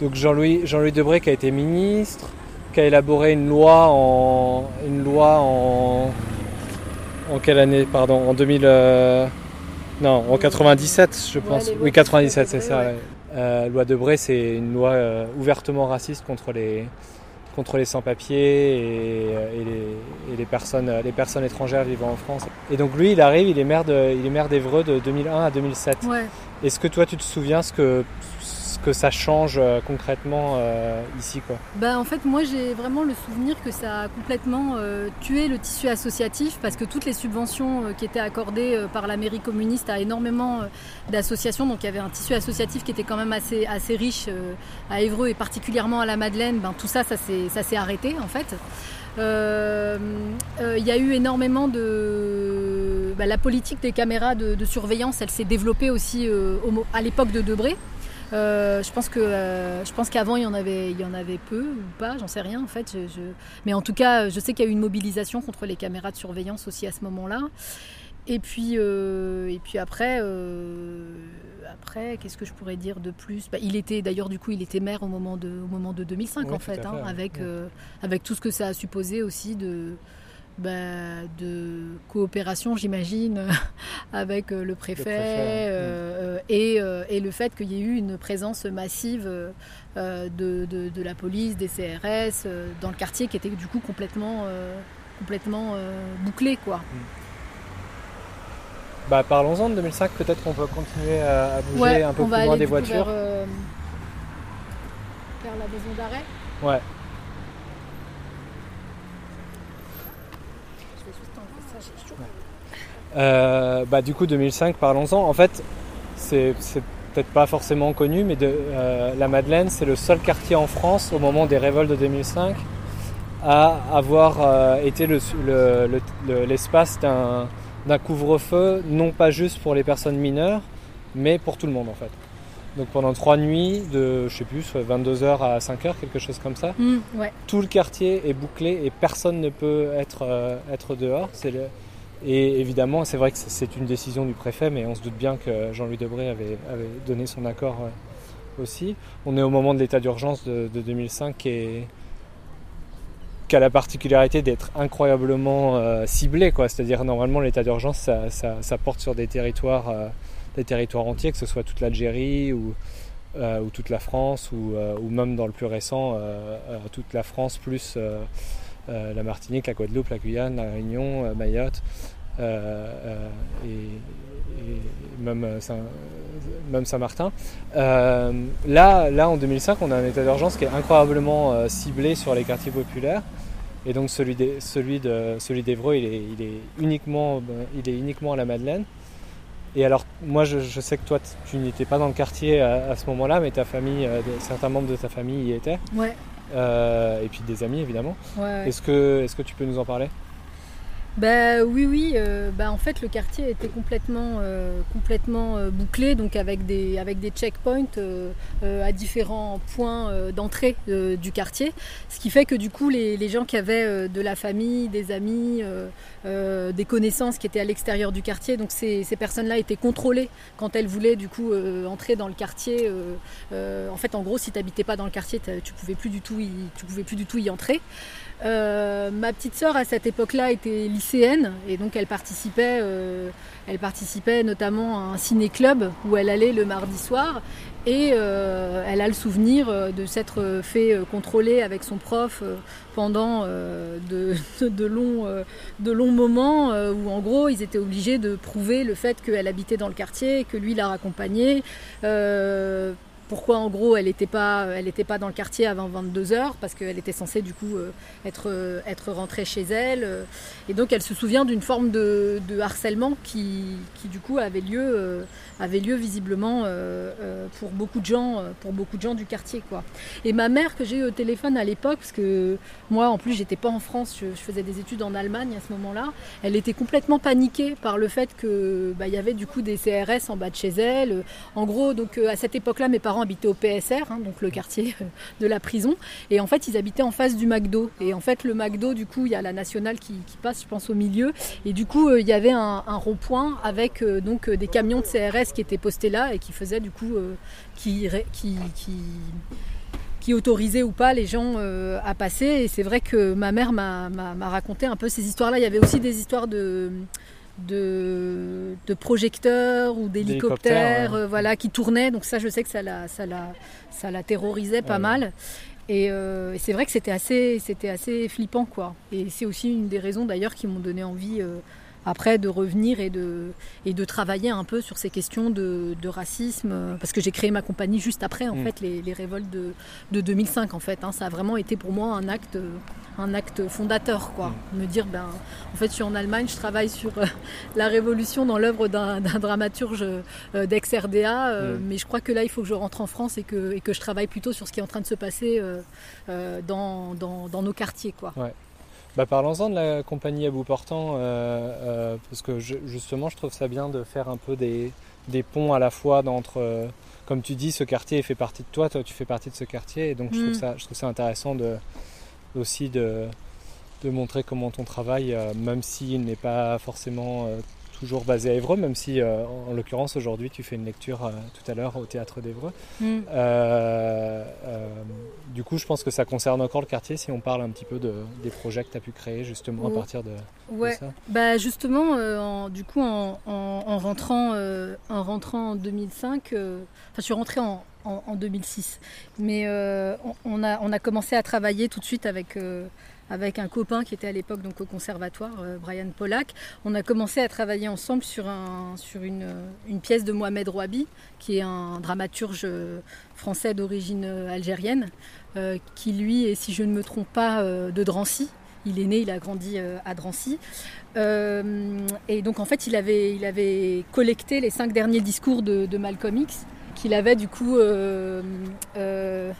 donc Jean-Louis Jean -Louis Debré qui a été ministre, qui a élaboré une loi en une loi en en quelle année pardon en 2000 euh, non en 97 je pense oui 97 c'est ça euh, loi Debré c'est une loi ouvertement raciste contre les contre les sans-papiers et, et, les, personnes, les personnes étrangères vivant en France. Et donc lui, il arrive, il est maire, de, il est maire d'Evreux de 2001 à 2007. Est-ce que toi, tu te souviens ce que, que ça change euh, concrètement euh, ici quoi bah, En fait, moi j'ai vraiment le souvenir que ça a complètement euh, tué le tissu associatif parce que toutes les subventions qui étaient accordées par la mairie communiste à énormément d'associations, donc il y avait un tissu associatif qui était quand même assez, assez riche à Évreux et particulièrement à la Madeleine, ben, tout ça, ça s'est arrêté en fait. Il y a eu énormément de... Bah, la politique des caméras de, surveillance, elle s'est développée aussi à l'époque de Debré. Euh, je pense que euh, je pense qu'avant il y en avait il y en avait peu ou pas, j'en sais rien en fait. Mais en tout cas, je sais qu'il y a eu une mobilisation contre les caméras de surveillance aussi à ce moment-là. Et puis euh, et puis après après qu'est-ce que je pourrais dire de plus? Bah, Il était d'ailleurs du coup il était maire au moment de au moment de 2005 en fait, hein, avec avec tout ce que ça a supposé aussi de bah, de coopération, j'imagine, avec euh, le préfet, euh, et, euh, et, le fait qu'il y ait eu une présence massive de, de, la police, des CRS dans le quartier qui était du coup complètement, complètement bouclé. Quoi. bah, parlons-en de 2005, peut-être qu'on peut continuer à, bouger un peu plus loin des voitures. Vers, vers la maison d'arrêt. Ouais. Euh, bah, du coup, 2005, parlons-en. En fait, c'est peut-être pas forcément connu, mais de, euh, la Madeleine, c'est le seul quartier en France au moment des révoltes de 2005 à avoir euh, été l'espace le, d'un couvre-feu, non pas juste pour les personnes mineures, mais pour tout le monde en fait. Donc pendant trois nuits, de je sais plus, 22h à 5h, quelque chose comme ça, mmh, tout le quartier est bouclé et personne ne peut être, être dehors. C'est le, et évidemment, c'est vrai que c'est une décision du préfet, mais on se doute bien que Jean-Louis Debré avait, donné son accord euh, aussi. On est au moment de l'état d'urgence de, 2005 qui, a la particularité d'être incroyablement euh, ciblé. C'est-à-dire, normalement, l'état d'urgence, ça, porte sur des territoires, euh, des territoires entiers, que ce soit toute l'Algérie ou, ou, toute la France, ou, même dans le plus récent, toute la France plus la Martinique, la Guadeloupe, la Guyane, la Réunion, euh, Mayotte. Euh, et, même, Saint, martin là, là, en 2005, on a un état d'urgence qui est incroyablement ciblé sur les quartiers populaires. Et donc celui d'Evreux, celui de, celui il, est, il, est uniquement, il est uniquement à la Madeleine. Et alors, moi, je, sais que toi, tu n'étais pas dans le quartier à, ce moment-là, mais ta famille, certains membres de ta famille y étaient. Ouais. Euh, et puis des amis évidemment. Est-ce que, est que tu peux nous en parler? Bah oui oui euh, bah, en fait le quartier était complètement euh, complètement bouclé donc avec des avec des checkpoints à différents points d'entrée du quartier. Ce qui fait que du coup les, gens qui avaient de la famille des amis des connaissances qui étaient à l'extérieur du quartier donc ces, ces personnes là étaient contrôlées quand elles voulaient du coup entrer dans le quartier en fait en gros si tu n'habitais pas dans le quartier tu pouvais plus du tout tu pouvais plus du tout y entrer euh, ma petite sœur à cette époque-là était lycéenne et donc elle participait, euh, elle participait notamment à un ciné-club où elle allait le mardi soir et euh, elle a le souvenir de s'être fait contrôler avec son prof pendant de, longs, de longs moments où en gros ils étaient obligés de prouver le fait qu'elle habitait dans le quartier, que lui la raccompagnait pourquoi en gros elle n'était pas, pas dans le quartier avant 22h parce qu'elle était censée du coup euh, être, euh, être rentrée chez elle. Euh, et donc elle se souvient d'une forme de, harcèlement qui, qui, du coup avait lieu, avait lieu visiblement pour, beaucoup de gens, pour beaucoup de gens du quartier. Quoi. Et ma mère que j'ai eu au téléphone à l'époque, parce que moi en plus j'étais pas en France, je, faisais des études en Allemagne à ce moment-là, elle était complètement paniquée par le fait qu'il bah, y avait du coup des CRS en bas de chez elle. En gros, donc à cette époque-là, mes parents habitaient au PSR, hein, donc le quartier euh, de la prison. Et en fait, ils habitaient en face du McDo. Et en fait, le McDo, du coup, il y a la nationale qui, passe, je pense, au milieu. Et du coup, euh, il y avait un, rond-point avec euh, donc des camions de CRS qui étaient postés là et qui faisaient du coup, qui, qui, ou pas les gens à passer. Et c'est vrai que ma mère m'a raconté un peu ces histoires-là. Il y avait aussi des histoires de, de, projecteurs ou d'hélicoptères euh, voilà, qui tournaient. Donc ça, je sais que ça la, ça la, ça la terrorisait pas mal. Euh, et, c'est vrai que c'était assez, c'était assez flippant, quoi. Et c'est aussi une des raisons d'ailleurs qui m'ont donné envie euh, après de revenir et de, et de travailler un peu sur ces questions de, racisme, parce que j'ai créé ma compagnie juste après en mm. fait les, révoltes de, de, 2005 en fait. Hein. Ça a vraiment été pour moi un acte, un acte fondateur quoi. Mm. Me dire ben en fait je suis en Allemagne, je travaille sur euh, la révolution dans l'œuvre d'un dramaturge euh, d'ex-RDA, euh, mm. mais je crois que là il faut que je rentre en France et que, et que je travaille plutôt sur ce qui est en train de se passer dans, dans, dans, nos quartiers quoi. Bah, Parlons-en de la compagnie à bout portant, euh, euh, parce que justement je trouve ça bien de faire un peu des, des ponts à la fois d'entre, euh, comme tu dis, ce quartier fait partie de toi, toi tu fais partie de ce quartier, et donc je, trouve mm. ça, je trouve ça intéressant de, aussi de, de montrer comment ton travail, même s'il n'est pas forcément toujours basé à Évreux, même si euh, en, l'occurrence aujourd'hui tu fais une lecture euh, tout à l'heure au théâtre d'Évreux. Mm. Euh, du coup, je pense que ça concerne encore le quartier si on parle un petit peu de, des projets que tu as pu créer justement à partir de, ouais. ça. Bah justement, en, du coup, en, en rentrant, en rentrant en 2005, enfin, je suis rentrée en, en, 2006. Mais on, a, on a commencé à travailler tout de suite avec, avec un copain qui était à l'époque donc au conservatoire, Brian Pollack. On a commencé à travailler ensemble sur, un, sur une, pièce de Mohamed Rouabi, qui est un dramaturge français d'origine algérienne, qui lui est, si je ne me trompe pas, de Drancy. Il est né, il a grandi à Drancy. et donc en fait, il avait, il avait collecté les cinq derniers discours de, Malcolm X qu'il avait du coup euh, euh,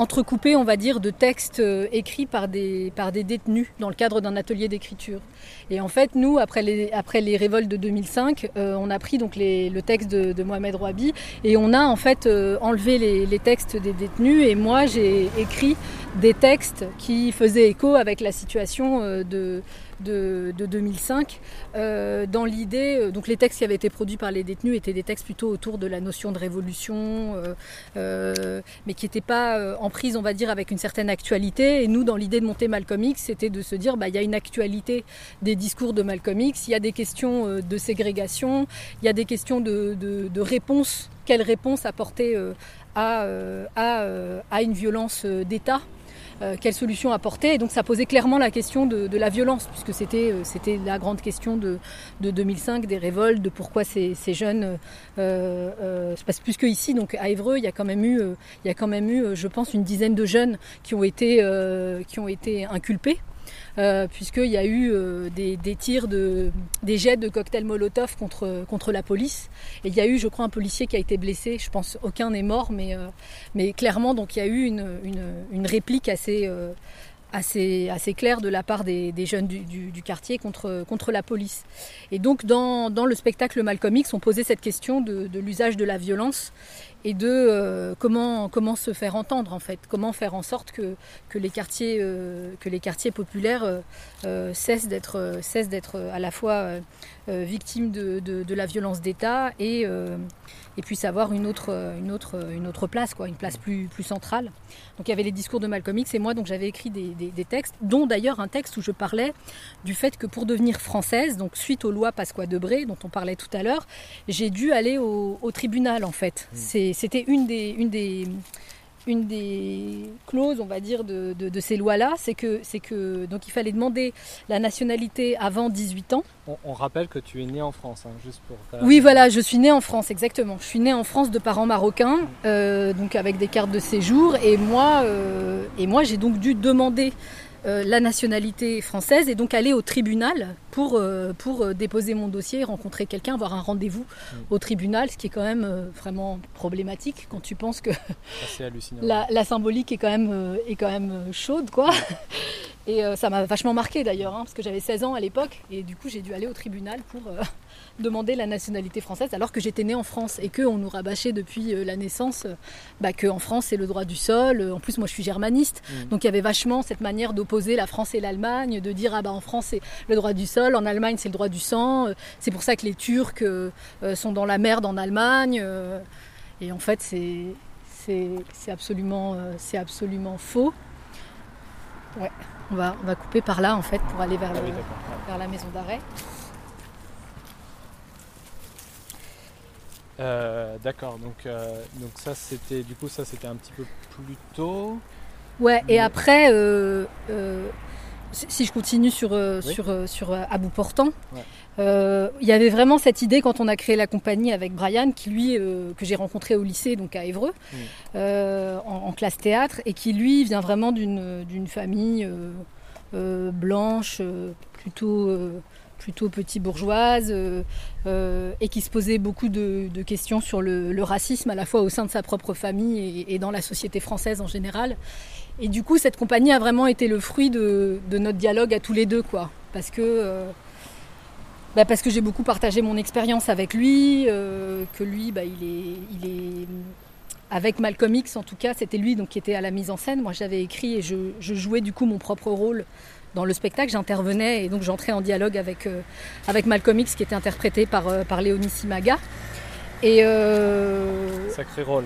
entrecoupé, on va dire, de textes euh, écrits par des, par des détenus dans le cadre d'un atelier d'écriture. Et en fait, nous, après les, après révoltes de 2005, on a pris donc le texte de, Mohamed Rouabi et on a en fait enlevé les, les, textes des détenus et moi j'ai écrit des textes qui faisaient écho avec la situation de de, 2005, euh, dans l'idée, euh, donc les textes qui avaient été produits par les détenus étaient des textes plutôt autour de la notion de révolution, euh, mais qui n'étaient pas en prise, on va dire, avec une certaine actualité. Et nous, dans l'idée de monter Malcolm X, c'était de se dire, bah, il y a une actualité des discours de Malcolm il y a des questions de ségrégation, il y a des questions de, réponse, quelle réponse apporter à une violence d'État euh, quelle solution apporter. Et donc ça posait clairement la question de, la violence, puisque c'était euh, c'était la grande question de, 2005, des révoltes, de pourquoi ces, jeunes, euh, parce plus que ici, donc à Évreux, il y a quand même eu, il y a quand même eu, je pense, une dizaine de jeunes qui ont été inculpés euh, puisqu'il y a eu euh, des, tirs, de, des jets de cocktails Molotov contre, contre la police. Et il y a eu, je crois, un policier qui a été blessé. Je pense aucun n'est mort, mais, euh, mais clairement, donc il y a eu une, une, réplique assez, assez, assez claire de la part des, jeunes du, quartier contre, contre la police. Et donc, dans, dans le spectacle Malcolm X, on posait cette question de l'usage de la violence et de euh, comment, comment se faire entendre en fait, comment faire en sorte que, que, les, quartiers, euh, les quartiers populaires euh, cessent d'être à la fois victimes de, de, de, la violence d'État et, et puissent avoir une autre, une autre, une autre place, quoi, une place plus, plus centrale. Donc il y avait les discours de Malcolm X et moi donc j'avais écrit des, des, textes, dont d'ailleurs un texte où je parlais du fait que pour devenir française, donc suite aux lois Pasqua-Debré dont on parlait tout à l'heure, j'ai dû aller au, au, tribunal en fait. Mmh. C'était une des, une des, une des clauses, on va dire, de, ces lois-là, c'est que, c'est que donc il fallait demander la nationalité avant 18 ans. On, rappelle que tu es né en France, hein, juste pour. Oui, voilà, je suis né en France, exactement. Je suis né en France de parents marocains, euh, donc avec des cartes de séjour, et moi, euh, et moi, j'ai donc dû demander euh, la nationalité française et donc aller au tribunal pour, euh, pour euh, déposer mon dossier, rencontrer quelqu'un, avoir un rendez-vous mm. au tribunal, ce qui est quand même vraiment problématique quand tu penses que la, la, symbolique est quand même, est quand même chaude. quoi. Et ça m'a vachement marqué d'ailleurs, hein, parce que j'avais 16 ans à l'époque et du coup j'ai dû aller au tribunal pour demander la nationalité française alors que j'étais née en France et qu'on nous rabâchait depuis euh, la naissance euh, bah, qu'en France c'est le droit du sol. Euh, en plus moi je suis germaniste, mmh. donc il y avait vachement cette manière d'opposer la France et l'Allemagne, de dire ah bah en France c'est le droit du sol, en Allemagne c'est le droit du sang. C'est pour ça que les Turcs sont dans la merde en Allemagne. Et en fait c'est c'est absolument, c'est absolument faux. Ouais, on va, on va couper par là en fait pour aller vers, ah vers la maison d'arrêt. Euh, d'accord, donc, euh, donc ça c'était du coup ça c'était un petit peu plus tôt. Ouais, et après, euh, si je continue sur, sur, sur à bout portant, il y avait vraiment cette idée quand on a créé la compagnie avec Brian, qui lui, que j'ai rencontré au lycée, donc à Évreux, en, classe théâtre, et qui lui vient vraiment d'une famille blanche, plutôt plutôt petit bourgeoise euh, euh, et qui se posait beaucoup de, questions sur le, racisme à la fois au sein de sa propre famille et, dans la société française en général. Et du coup, cette compagnie a vraiment été le fruit de, notre dialogue à tous les deux, quoi. Parce que, euh, bah, parce que j'ai beaucoup partagé mon expérience avec lui, que lui, bah, il est, avec Malcolm X en tout cas, c'était lui donc qui était à la mise en scène. Moi, j'avais écrit et je, jouais du coup mon propre rôle dans le spectacle, j'intervenais et donc j'entrais en dialogue avec, euh, avec Malcolm X qui était interprété par, euh, par Léonie Simaga. Et, euh, Sacré rôle.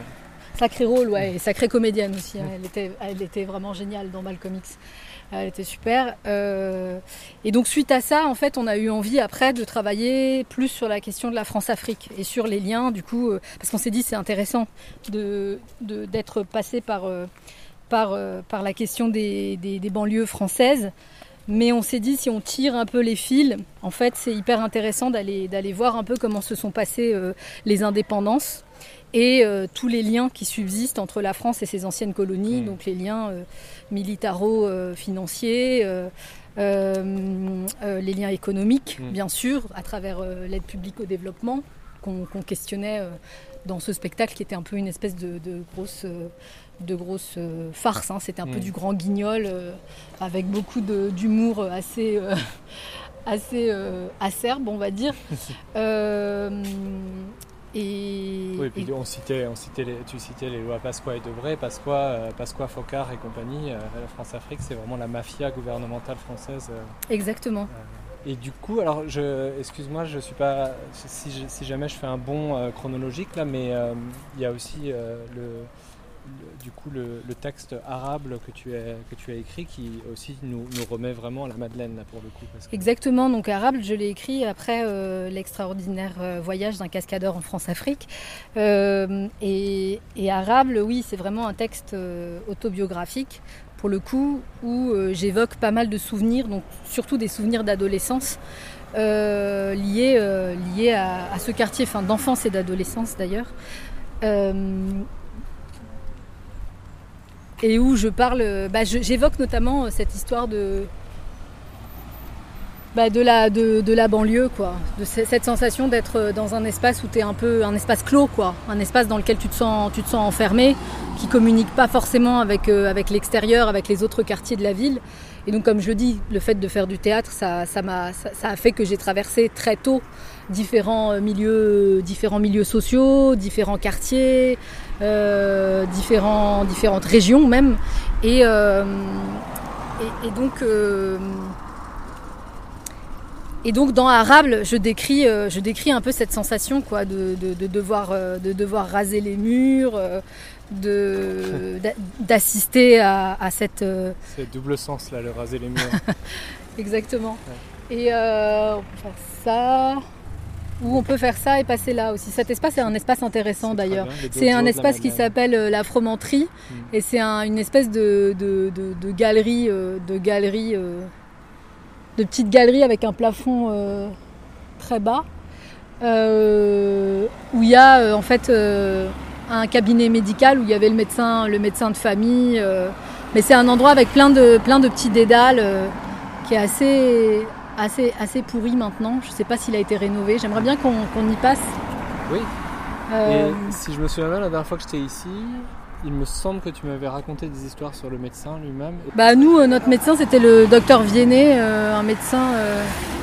Sacré rôle, ouais, et sacrée comédienne aussi. Hein. Elle, était, elle était vraiment géniale dans Malcolm X. Elle était super. et donc suite à ça, en fait, on a eu envie après de travailler plus sur la question de la France-Afrique et sur les liens, du coup, parce qu'on s'est dit c'est intéressant de, d'être passé par par, par la question des, des, banlieues françaises. Mais on s'est dit, si on tire un peu les fils, en fait, c'est hyper intéressant d'aller, d'aller voir un peu comment se sont passées les indépendances et tous les liens qui subsistent entre la France et ses anciennes colonies, mmh. donc les liens militaro-financiers, euh, euh, les liens économiques, mm. bien sûr, à travers euh, l'aide publique au développement, qu'on questionnait dans ce spectacle qui était un peu une espèce de, grosse de grosse farce. Hein. C'était un peu mm. du grand guignol avec beaucoup d'humour assez, assez acerbe, on va dire. oui, puis on citait, on citait les, tu citais les lois Pasqua et Debray, Pasqua, euh, Pasqua Focard et compagnie. Euh, la France-Afrique, c'est vraiment la mafia gouvernementale française. Euh, Exactement. et du coup, alors, je, excuse-moi, je suis pas, si, si, jamais je fais un bon chronologique là, mais il y a aussi le du coup le, texte arabe que tu, as, écrit qui aussi nous, remet vraiment à la Madeleine là, pour le coup. Exactement, donc arabe je l'ai écrit après euh, l'extraordinaire euh, voyage d'un cascadeur en France-Afrique. Euh, et, arabe, oui, c'est vraiment un texte autobiographique pour le coup où j'évoque pas mal de souvenirs, donc surtout des souvenirs d'adolescence. liés, liés à, à, ce quartier, enfin d'enfance et d'adolescence d'ailleurs et où je parle, bah, j'évoque notamment euh, cette histoire de, bah, de, la, de, la banlieue, quoi, de cette sensation d'être euh, dans un espace où tu es un peu un espace clos, quoi, un espace dans lequel tu te sens, tu te sens enfermé, qui communique pas forcément avec, euh, avec l'extérieur, avec les autres quartiers de la ville. Et donc, comme je le dis, le fait de faire du théâtre, ça, ça, a, ça, a fait que j'ai traversé très tôt différents milieux, différents milieux sociaux, différents quartiers, euh, différents, différentes régions même. Et, euh, et, donc, euh, et donc dans Arable, je décris, je décris un peu cette sensation quoi, de, de, devoir, de devoir raser les murs, de, d'assister à, à cette... C'est double sens là, le raser les murs. Exactement. Et on peut faire ça où on peut faire ça et passer là aussi. Cet espace est un espace intéressant d'ailleurs. C'est un espace qui s'appelle euh, la fromenterie hmm. et c'est une espèce de, de, de, galerie, de galerie, euh, euh, de petite galerie avec un plafond très bas où il y a en fait un cabinet médical où il y avait le médecin, le médecin de famille. mais c'est un endroit avec plein de, plein de petits dédales qui est assez assez, assez pourri maintenant. Je ne sais pas s'il a été rénové. J'aimerais bien qu'on y passe. Oui. Euh, Et si je me souviens bien, la dernière fois que j'étais ici, il me semble que tu m'avais raconté des histoires sur le médecin lui-même. Bah nous, euh, notre médecin, c'était le docteur Viennet, euh, un médecin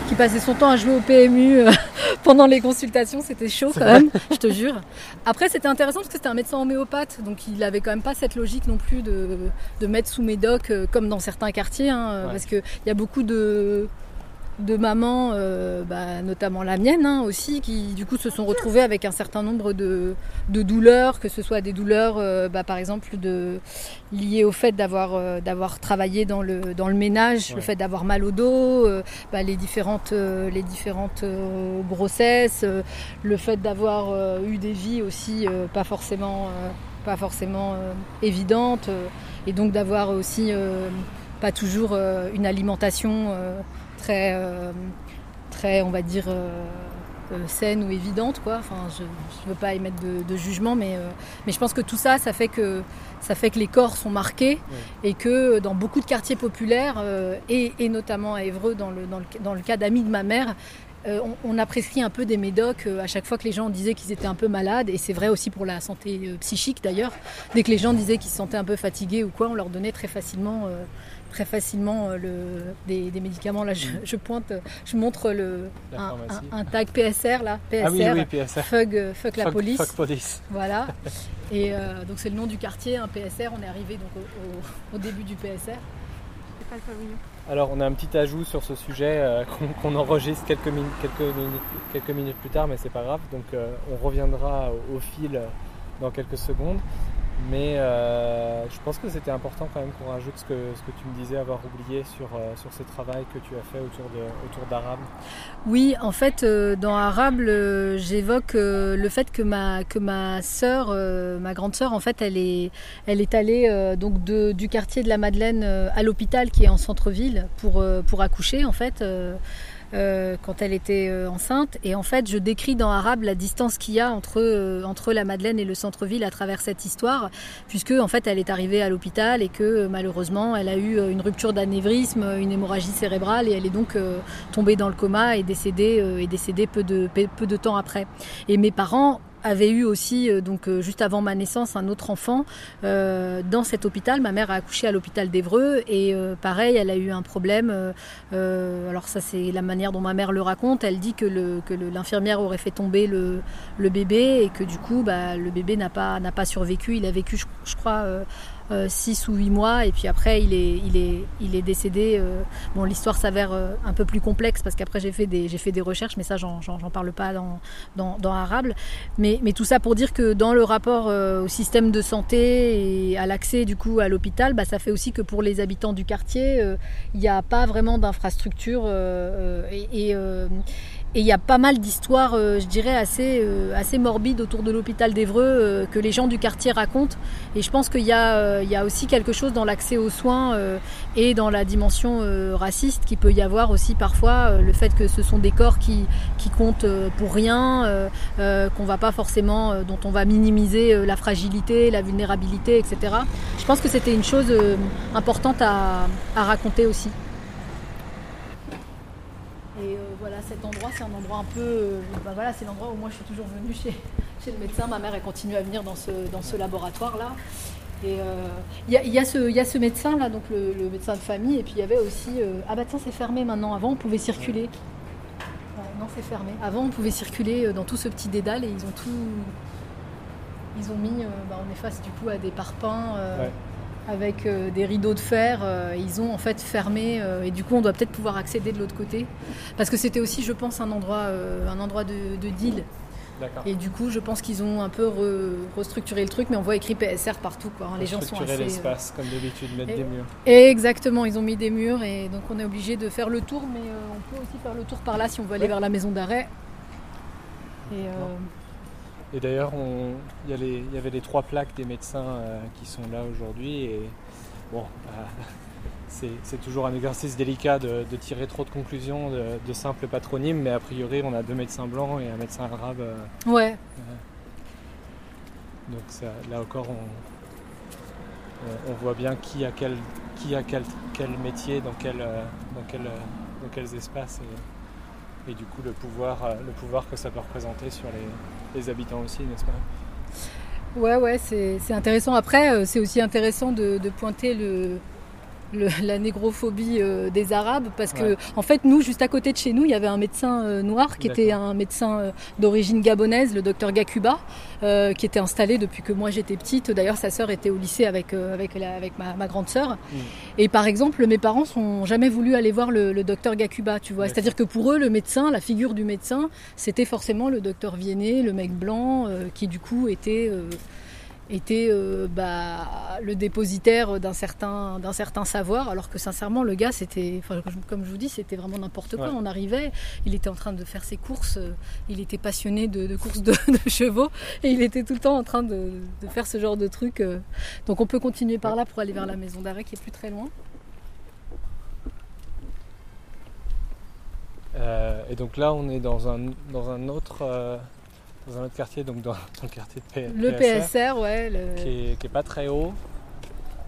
qui passait son temps à jouer au PMU pendant les consultations. C'était chaud quand même, je te jure. Après, c'était intéressant parce que c'était un médecin homéopathe, donc il avait quand même pas cette logique non plus de, de mettre sous médoc comme dans certains quartiers, hein, parce qu'il y a beaucoup de de mamans, euh, bah, notamment la mienne hein, aussi, qui du coup se sont retrouvées avec un certain nombre de, douleurs, que ce soit des douleurs euh, bah, par exemple de, liées au fait d'avoir euh, d'avoir travaillé dans le, dans le ménage, le fait d'avoir mal au dos, bah, les différentes, les différentes grossesses, le fait d'avoir eu des vies aussi pas forcément, pas forcément évidentes, et donc d'avoir aussi pas toujours une alimentation très, euh, très on va dire, euh, euh, saine ou évidente. Quoi. Enfin, je ne veux pas émettre de, jugement, mais, mais je pense que tout ça, ça fait que, ça fait que les corps sont marqués et que dans beaucoup de quartiers populaires, et, et, notamment à Évreux, dans le, dans le, dans le cas d'amis de ma mère, on, a prescrit un peu des médocs à chaque fois que les gens disaient qu'ils étaient un peu malades, et c'est vrai aussi pour la santé psychique d'ailleurs. Dès que les gens disaient qu'ils se sentaient un peu fatigués ou quoi, on leur donnait très facilement très facilement euh, le, des, médicaments. Là, je, mm. pointe, je montre le, un, tag PSR, là, PSR, ah oui, PSR. Fuck, euh, fuck, la police. Fuck police. Voilà. Et euh, donc c'est le nom du quartier, un PSR. On est arrivé donc au, début du PSR. Pas le Alors on a un petit ajout sur ce sujet qu'on enregistre quelques minutes, quelques, minutes, quelques minutes plus tard, mais c'est pas grave. Donc on reviendra au, fil dans quelques secondes. Mais euh, je pense que c'était important quand même qu'on rajoute ce que, ce que tu me disais avoir oublié sur, euh, sur ce travail que tu as fait autour, de, autour. Oui, en fait, euh, dans Arable, j'évoque le fait que ma, que ma sœur, ma grande sœur, en fait, elle est, elle est allée donc de, du quartier de la Madeleine à l'hôpital qui est en centre-ville pour, pour accoucher, en fait. Euh, quand elle était euh, enceinte. Et en fait, je décris dans Arabe la distance qu'il y a entre, euh, entre la Madeleine et le centre-ville à travers cette histoire, puisque en fait, elle est arrivée à l'hôpital et que malheureusement, elle a eu une rupture d'anévrisme, une hémorragie cérébrale, et elle est donc tombée dans le coma et décédée, et décédée peu, de, peu de temps après. Et mes parents avait eu aussi, euh, donc euh, juste avant ma naissance, un autre enfant euh, dans cet hôpital. Ma mère a accouché à l'hôpital d'Evreux et pareil, elle a eu un problème. alors ça, c'est la manière dont ma mère le raconte. Elle dit que l'infirmière que aurait fait tomber le, le, bébé et que du coup, bah, le bébé n'a pas, pas survécu. Il a vécu, je crois 6 euh, ou 8 mois et puis après il est, il est, il est décédé. Euh, bon, l'histoire s'avère euh, un peu plus complexe parce qu'après j'ai fait, des, fait des recherches, mais ça j'en, parle pas dans, dans, dans Arable. Mais, mais, tout ça pour dire que dans le rapport au système de santé et à l'accès du coup à l'hôpital, bah, ça fait aussi que pour les habitants du quartier, il n'y a pas vraiment d'infrastructure et il y a pas mal d'histoires, euh, je dirais, assez, euh, assez morbides autour de l'hôpital d'Evreux euh, que les gens du quartier racontent. Et je pense qu'il y, a, il y a aussi quelque chose dans l'accès aux soins et dans la dimension raciste qui peut y avoir aussi parfois. le fait que ce sont des corps qui, qui comptent pour rien, qu'on va pas forcément, dont on va minimiser la fragilité, la vulnérabilité, etc. Je pense que c'était une chose importante à, à raconter aussi. Et euh, voilà, cet endroit, c'est un endroit un peu. Euh, bah voilà, c'est l'endroit où moi je suis toujours venue chez, le médecin. Ma mère, continue à venir dans ce, laboratoire-là. Et euh, il y, a, ce médecin là, donc le, médecin de famille, et puis il y avait aussi. ah bah tiens, c'est fermé maintenant. Avant, on pouvait circuler. non, c'est fermé. Avant, on pouvait circuler dans tout ce petit dédale et ils ont tout. Ils ont mis. Bah, on est face du coup à des parpaings avec euh, des rideaux de fer. Euh, ils ont en fait fermé euh, et du coup on doit peut-être pouvoir accéder de l'autre côté parce que c'était aussi, je pense, un endroit, un endroit de, deal. Et du coup, je pense qu'ils ont un peu restructuré le truc, mais on voit écrit PSR partout. Quoi. Hein. Les gens sont assez. l'espace, comme d'habitude, mettre des murs. exactement, ils ont mis des murs et donc on est obligé de faire le tour, mais on peut aussi faire le tour par là si on veut aller vers la maison d'arrêt. Et, et d'ailleurs, il y, avait les trois plaques des médecins euh, qui sont là aujourd'hui. Et bon, euh, c'est toujours un exercice délicat de, tirer trop de conclusions de, simples patronymes, mais a priori, on a deux médecins blancs et un médecin arabe. Euh, ouais. donc là encore, on, voit bien qui a quel, qui a quel, quel métier, dans, quel, dans, quel, dans quels espaces. Et, et, du coup, le pouvoir, le pouvoir que ça peut représenter sur les les habitants aussi, n'est-ce pas? Ouais, ouais, c'est intéressant. Après, euh, c'est aussi intéressant de, pointer le, la négrophobie euh, des Arabes parce que en fait nous juste à côté de chez nous il y avait un médecin euh, noir qui était un médecin d'origine gabonaise le docteur Gakuba qui était installé depuis que moi j'étais petite. D'ailleurs sa sœur était au lycée avec avec, avec ma, grande sœur. Mm. et par exemple mes parents sont jamais voulu aller voir le, docteur Gakuba tu vois. C'est à dire que pour eux le médecin la figure du médecin c'était forcément le docteur Viennet le mec blanc qui du coup était était euh, bah, le dépositaire d'un certain, d'un certain savoir, alors que sincèrement, le gars, c'était, comme je vous dis, c'était vraiment n'importe quoi. On arrivait, il était en train de faire ses courses, euh, il était passionné de, courses de, chevaux, et il était tout le temps en train de, faire ce genre de truc. Euh. Donc on peut continuer par là pour aller vers la maison d'arrêt qui est plus très loin. et donc là, on est dans un, dans un autre dans un autre quartier, donc dans, le quartier de PSR. Le PSR, ouais. Qui, est, pas très haut.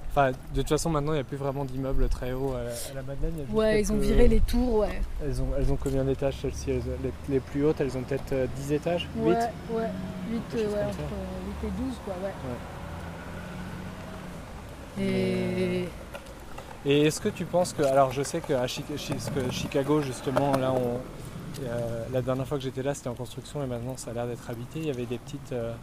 Enfin, de toute façon, maintenant, il n'y a plus vraiment d'immeubles très hauts à, la Madeleine. ouais, ils ont viré les tours, ouais. Elles ont, elles ont combien d'étages celles-ci les, plus hautes, elles ont peut-être 10 euh, étages? 8 Ouais, ouais. 8, ouais, entre 8 et 12, quoi, ouais. ouais. Et... Et est-ce que tu penses que. Alors, je sais qu'à Chicago, justement, là, on, la dernière fois que j'étais là, c'était en construction et maintenant ça a l'air d'être habité. Il y avait des petites, euh,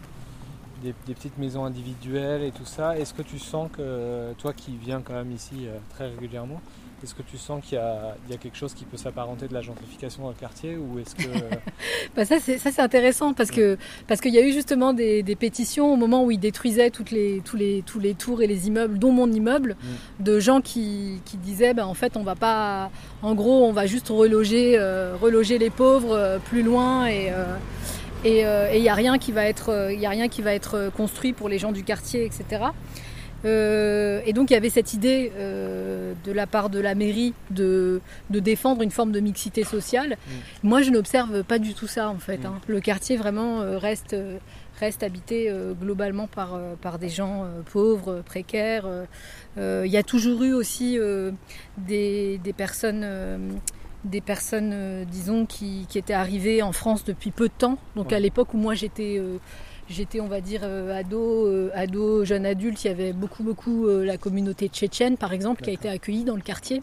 des, petites maisons individuelles et tout ça. Est-ce que tu sens que, toi qui viens quand même ici très régulièrement, est-ce que tu sens qu'il y, a quelque chose qui peut s'apparenter de la gentrification dans le quartier ou est-ce que bah ça c'est intéressant parce que parce qu'il y a eu justement des, pétitions au moment où ils détruisaient toutes les tous les tous les tours et les immeubles dont mon immeuble mm. de gens qui, qui disaient ben en fait on va pas en gros on va juste reloger euh, reloger les pauvres euh, plus loin et euh, et il n'y a rien qui va être il a rien qui va être construit pour les gens du quartier etc. Euh, et donc il y avait cette idée euh, de la part de la mairie de, défendre une forme de mixité sociale. Mm. Moi je n'observe pas du tout ça en fait. Hein. Mm. Le quartier vraiment euh, reste, reste habité globalement par, par des gens pauvres, précaires. Il y a toujours eu aussi des, des, personnes des personnes, disons, qui, qui, étaient arrivées en France depuis peu de temps. Donc à l'époque où moi j'étais J'étais, on va dire, euh, ado, euh, ado, jeune adulte. Il y avait beaucoup, beaucoup euh, la communauté tchétchène, par exemple, qui a été accueillie dans le quartier.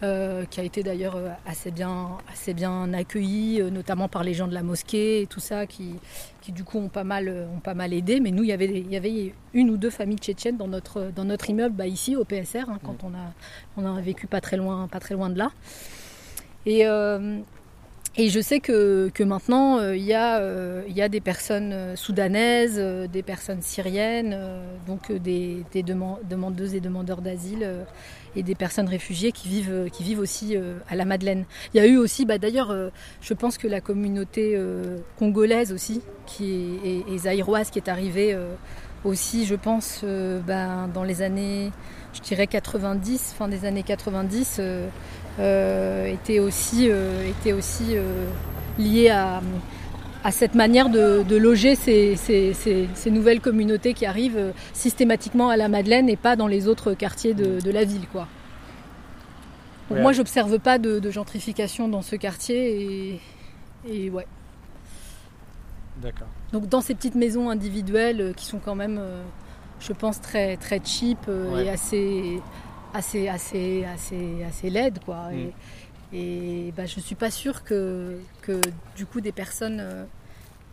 qui a été d'ailleurs assez bien, assez bien accueillie, notamment par les gens de la mosquée et tout ça, qui, qui du coup ont pas mal, ont pas mal aidé. Mais nous, il y avait, il y avait une ou deux familles tchétchènes dans notre, dans notre immeuble, bah, ici au PSR, hein, quand on a, on a vécu pas très loin, pas très loin de là. Et, et je sais que, que maintenant, euh, il euh, y, a des personnes euh, soudanaises, des personnes syriennes, donc des, demandeuses et demandeurs d'asile et des personnes réfugiées qui vivent, qui vivent aussi à la Madeleine. Il y a eu aussi, bah, d'ailleurs, je pense que la communauté congolaise aussi, qui est, et, zaïroise, qui est arrivée aussi, je pense, bah, dans les années, je dirais 90, fin des années 90 euh, était aussi, euh, était aussi euh, lié à, à, cette manière de, loger ces, ces, ces, nouvelles communautés qui arrivent systématiquement à la Madeleine et pas dans les autres quartiers de, de la ville. Quoi. Donc moi, j'observe pas de, de, gentrification dans ce quartier et, et ouais. D'accord. Donc dans ces petites maisons individuelles qui sont quand même, je pense, très, très cheap et assez, assez, assez, assez, assez laide, quoi. Et, mm. et bah, je suis pas sûre que, que du coup des personnes, euh,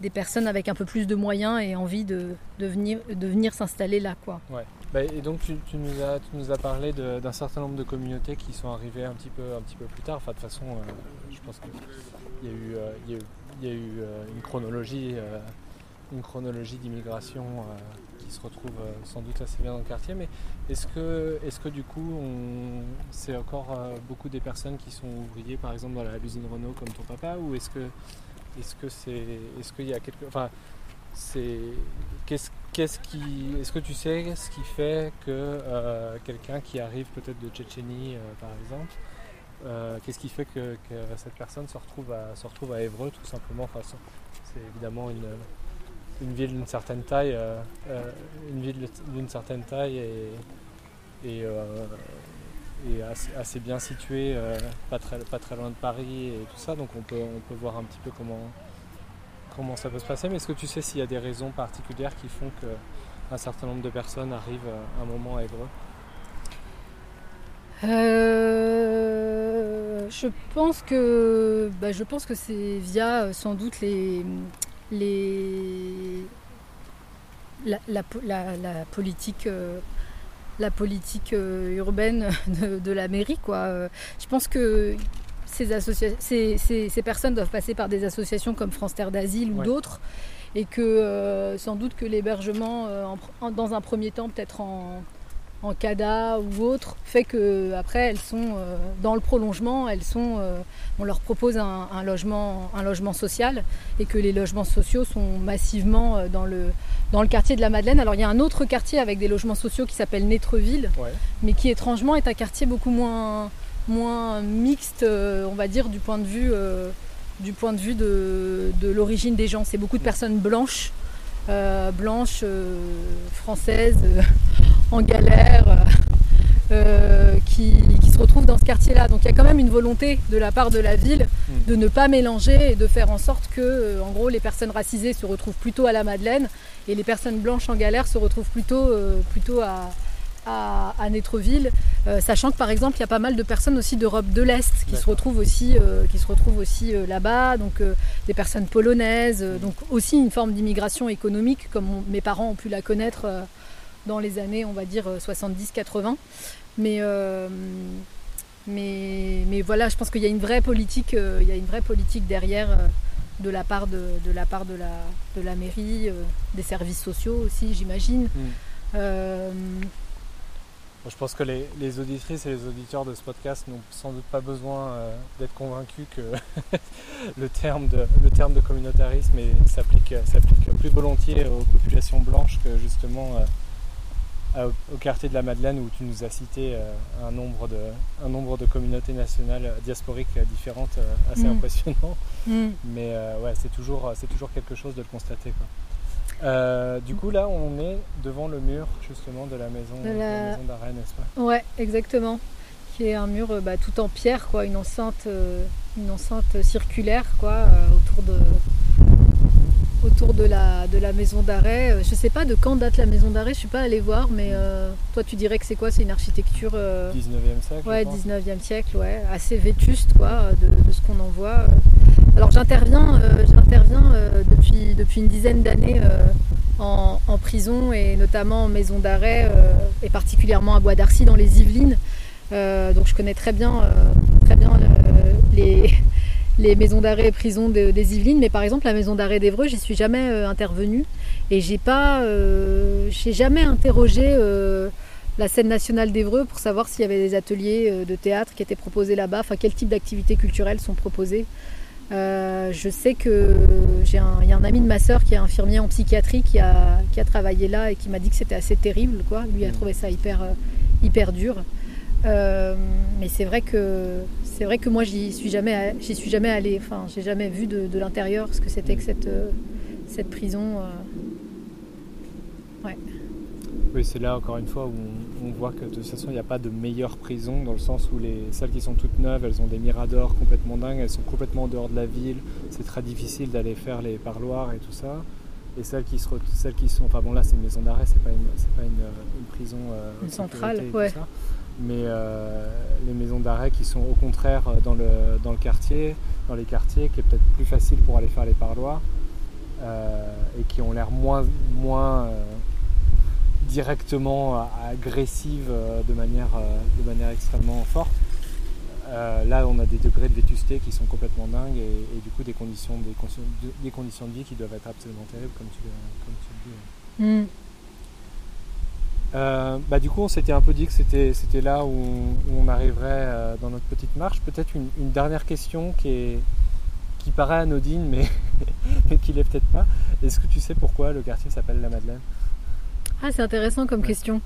des personnes avec un peu plus de moyens aient envie de, de venir, de venir s'installer là, quoi. Ouais. Bah, et donc tu, tu, nous as, tu nous as parlé d'un certain nombre de communautés qui sont arrivées un petit peu, un petit peu plus tard. Enfin, de toute façon, euh, je pense qu'il y a eu, euh, il y a eu, il y a eu une chronologie, une chronologie d'immigration qui se retrouvent euh, sans doute assez bien dans le quartier. Mais est-ce que, est que du coup, c'est encore euh, beaucoup des personnes qui sont ouvriers, par exemple dans l'usine Renault comme ton papa, ou est-ce que, est-ce que c'est, est-ce qu'il y a quelque, enfin, c'est, qu'est-ce, qu'est-ce qui, est-ce que tu sais ce qui fait que euh, quelqu'un qui arrive peut-être de Tchétchénie, par exemple, qu'est-ce qui fait que, cette personne se retrouve à, se retrouve à Évreux tout simplement? Enfin, C'est évidemment une, une ville d'une certaine taille, euh, euh, une ville d'une certaine taille et, euh, assez, bien située, pas, très, pas très loin de Paris et tout ça. Donc on peut, on peut voir un petit peu comment, comment ça peut se passer. Mais est-ce que tu sais s'il y a des raisons particulières qui font qu'un certain nombre de personnes arrivent à un moment à Évreux je pense que bah, je pense que c'est via sans doute les, les, la, politique, la politique euh, euh, urbaine de, la mairie. Quoi. Je pense que ces, ces, ces, personnes doivent passer par des associations comme France Terre d'Asile ou d'autres et que euh, sans doute que l'hébergement, dans un premier temps, peut-être en, en CADA ou autre, fait que après elles sont euh, dans le prolongement, elles sont, euh, on leur propose un, logement, un logement social et que les logements sociaux sont massivement euh, dans le dans le quartier de la Madeleine. Alors il y a un autre quartier avec des logements sociaux qui s'appelle Nétreville, mais qui étrangement est un quartier beaucoup moins moins mixte, on va dire du point de vue du point de vue de, de l'origine des gens. C'est beaucoup de personnes blanches. Blanches, françaises, en galère, euh, euh, qui, se retrouvent dans ce quartier-là. Donc il y a quand même une volonté de la part de la ville mm. de ne pas mélanger et de faire en sorte que, euh, en gros, les personnes racisées se retrouvent plutôt à la Madeleine et les personnes blanches en galère se retrouvent plutôt, plutôt à, à, à Nétreville, euh, sachant que par exemple il y a pas mal de personnes aussi d'Europe de l'Est qui se retrouvent aussi, euh, qui se retrouvent aussi euh, là-bas, donc des personnes polonaises, euh, donc aussi une forme d'immigration économique comme on- mes parents ont pu la connaître dans les années on va dire euh, 70-80. Mais, mais, mais voilà, je pense qu'il y a une vraie politique, il y a une vraie politique derrière de la part de, de la part de la, de la mairie, euh, des services sociaux aussi, j'imagine. Mm. Euh, Bon, Je pense que les, les auditrices et les auditeurs de ce podcast n'ont sans doute pas besoin euh, d'être convaincus que le, terme de, le terme de communautarisme s'applique plus volontiers aux populations blanches que justement euh, au quartier de la Madeleine où tu nous as cité euh, un, nombre de, un nombre de communautés nationales diasporiques différentes assez Mm. impressionnant. mm. Mais ouais, c'est toujours, c'est toujours quelque chose de le constater. Quoi. Euh, du coup, là, on est devant le mur justement de la maison, De la maison n'est-ce pas? Ouais, exactement. Qui est un mur bah, tout en pierre, quoi, une enceinte, euh, une enceinte circulaire, quoi, euh, autour de autour de la, de la maison d'arrêt. Je sais pas de quand date la maison d'arrêt, je suis pas allée voir, mais toi tu dirais que c'est quoi? C'est une architecture euh, 19e siècle. Ouais, je pense. 19e siècle, ouais, assez vétuste quoi, de, de ce qu'on en voit. Alors j'interviens, euh, j'interviens euh, depuis, depuis une dizaine d'années euh, en, prison et notamment en maison d'arrêt et particulièrement à Bois d'Arcy dans les Yvelines. Donc je connais très bien, très bien le- les, les maisons d'arrêt et prisons de- des Yvelines, mais par exemple la maison d'arrêt d'Evreux, j'y suis jamais intervenue et j'ai pas, j'ai jamais interrogé. la scène nationale d'Evreux pour savoir s'il y avait des ateliers de théâtre qui étaient proposés là-bas, enfin quel type d'activités culturelles sont proposées. Euh, je sais que j'ai un, y a un ami de ma sœur qui est infirmier en psychiatrie qui a, qui a travaillé là et qui m'a dit que c'était assez terrible. Quoi. Lui a Mm. trouvé ça hyper, euh, hyper dur. Euh, mais c'est vrai que c'est vrai que moi j'y suis jamais j'y suis jamais allée. Enfin, j'ai jamais vu de, de l'intérieur ce que c'était que cette, cette prison. euh. Oui, c'est là encore une fois où on, on voit que de toute façon il n'y a pas de meilleure prison dans le sens où les, celles qui sont toutes neuves, elles ont des miradors complètement dingues, elles sont complètement en dehors de la ville, c'est très difficile d'aller faire les parloirs et tout ça. Et celles qui, se, celles qui sont, enfin bon là c'est une maison d'arrêt, c'est pas une, pas une, euh, une prison euh, Une centrale, tout ouais. ça. Mais euh, les maisons d'arrêt qui sont au contraire dans le, dans le quartier, dans les quartiers, qui est peut-être plus facile pour aller faire les parloirs euh, et qui ont l'air moins, moins euh, directement euh, agressives euh, de manière, euh, de manière extrêmement forte. Euh, là, on a des degrés de vétusté qui sont complètement dingues et, et du coup des conditions, des, des conditions de vie qui doivent être absolument terribles, comme tu, le- comme tu le dis. Mm. Euh, bah, du coup, on s'était un peu dit que c'était, c'était là où, où on arriverait euh, dans notre petite marche. Peut-être une, une dernière question qui, est, qui paraît anodine, mais, mais qui l'est peut-être pas. Est-ce que tu sais pourquoi le quartier s'appelle la Madeleine? Ah, c'est intéressant comme Ouais. question.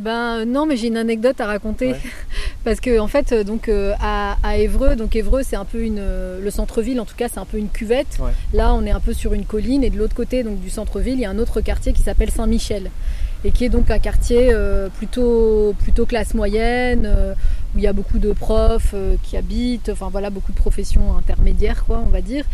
Ben non, mais j'ai une anecdote à raconter Ouais. parce que en fait, euh, donc euh, à, à Évreux, donc Évreux, c'est un peu une, euh, le centre-ville, en tout cas, c'est un peu une cuvette. Ouais. Là, on est un peu sur une colline et de l'autre côté, donc du centre-ville, il y a un autre quartier qui s'appelle Saint-Michel et qui est donc un quartier euh, plutôt plutôt classe moyenne euh, où il y a beaucoup de profs euh, qui habitent, enfin voilà, beaucoup de professions intermédiaires, quoi, on va dire.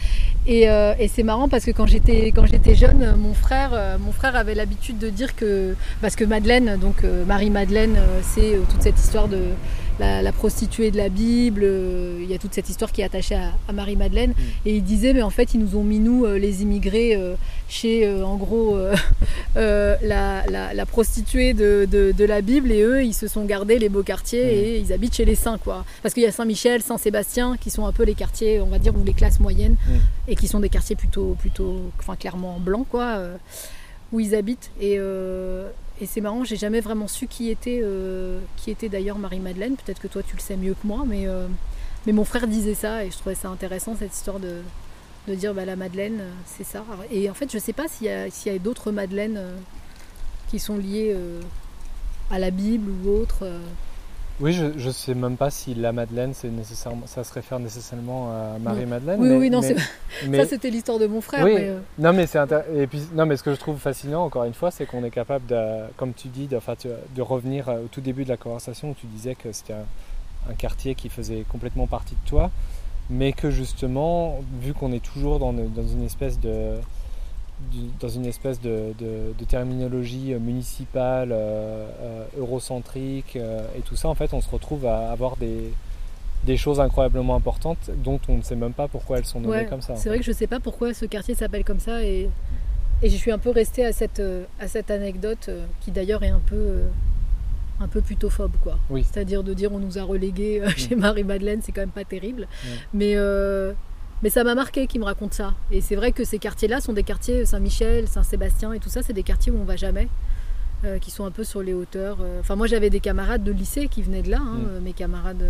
Et, et c'est marrant parce que quand j'étais quand j'étais jeune, mon frère mon frère avait l'habitude de dire que parce que Madeleine, donc Marie Madeleine, euh, c'est toute cette histoire de la, la prostituée de la Bible. euh, il y a toute cette histoire qui est attachée à, à Marie Madeleine. Et il disait mais en fait ils nous ont mis nous euh, les immigrés euh, chez en gros la, la- la prostituée de, de- de la Bible et eux ils se sont gardés les beaux quartiers Mm. et ils habitent chez les saints quoi. Parce qu'il y a Saint-Michel, Saint-Sébastien qui sont un peu les quartiers on va dire où les classes moyennes Mm. et qui sont des quartiers plutôt plutôt enfin clairement blancs quoi où ils habitent et euh, et c'est marrant, j'ai jamais vraiment su qui était, euh, était d'ailleurs Marie-Madeleine. Peut-être que toi tu le sais mieux que moi, mais, euh, mais mon frère disait ça et je trouvais ça intéressant cette histoire de, de dire bah, la Madeleine, euh, c'est ça. Et en fait, je sais pas s'il y a, s'il y a d'autres Madeleines qui sont liées à la Bible ou autres. Euh. Oui, je ne sais même pas si la Madeleine, c'est nécessairement, ça se réfère nécessairement à Marie-Madeleine. Oui, mais- oui, non, mais- mais- Ça, c'était l'histoire de mon frère. Oui. mais, euh, Non mais c'est intér- et puis non mais ce que je trouve fascinant encore une fois c'est qu'on est capable de comme tu dis de, enfin, tu- de revenir au tout début de la conversation où tu disais que c'était un, un quartier qui faisait complètement partie de toi mais que justement vu qu'on est toujours dans une espèce de dans une espèce de, terminologie municipale, eurocentrique et tout ça, en fait, on se retrouve à avoir des, des choses incroyablement importantes dont on ne sait même pas pourquoi elles sont nommées comme ça. C'est vrai que je ne sais pas pourquoi ce quartier s'appelle comme ça et, et je suis un peu restée à cette, à cette anecdote qui d'ailleurs est un peu un peu quoi. Oui. C'est-à-dire de dire on nous a relégués euh, chez Marie-Madeleine, c'est quand même pas terrible. Mais, euh, mais ça m'a marqué qu'il me raconte ça. Et c'est vrai que ces quartiers-là sont des quartiers Saint-Michel, Saint-Sébastien et tout ça, c'est des quartiers où on va jamais. Euh, qui sont un peu sur les hauteurs. Enfin, moi j'avais des camarades de lycée qui venaient de là, hein, mes camarades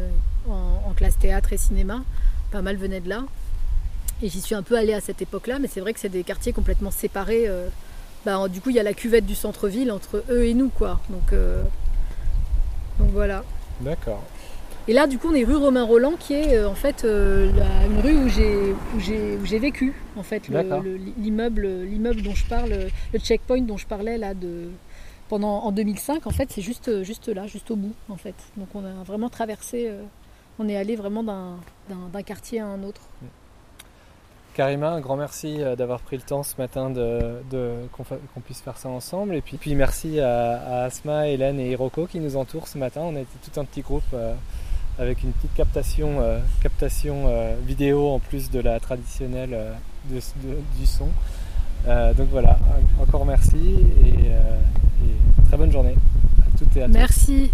en, classe théâtre et cinéma, pas mal venaient de là. Et j'y suis un peu allée à cette époque-là, mais c'est vrai que c'est des quartiers complètement séparés. Bah, du coup, il y a la cuvette du centre-ville entre eux et nous, quoi. Donc, donc voilà. D'accord. Et là, du coup, on est rue Romain Roland, qui est euh, en fait euh, une rue où j'ai vécu, en fait, l'immeuble l'immeuble dont je parle, le checkpoint dont je parlais là de pendant en 2005. En fait, c'est juste juste là, juste au bout, en fait. Donc on a vraiment traversé, euh, on est allé vraiment d'un quartier à un autre. Karima, un grand merci euh, d'avoir pris le temps ce matin de, qu'on, puisse faire ça ensemble. Et puis, puis merci à, Asma, Hélène et Hiroko qui nous entourent ce matin. On a été tout un petit groupe euh, avec une petite captation, euh, captation vidéo en plus de la traditionnelle du son. donc voilà, encore merci et, et, très bonne journée à toutes et à tous. Merci.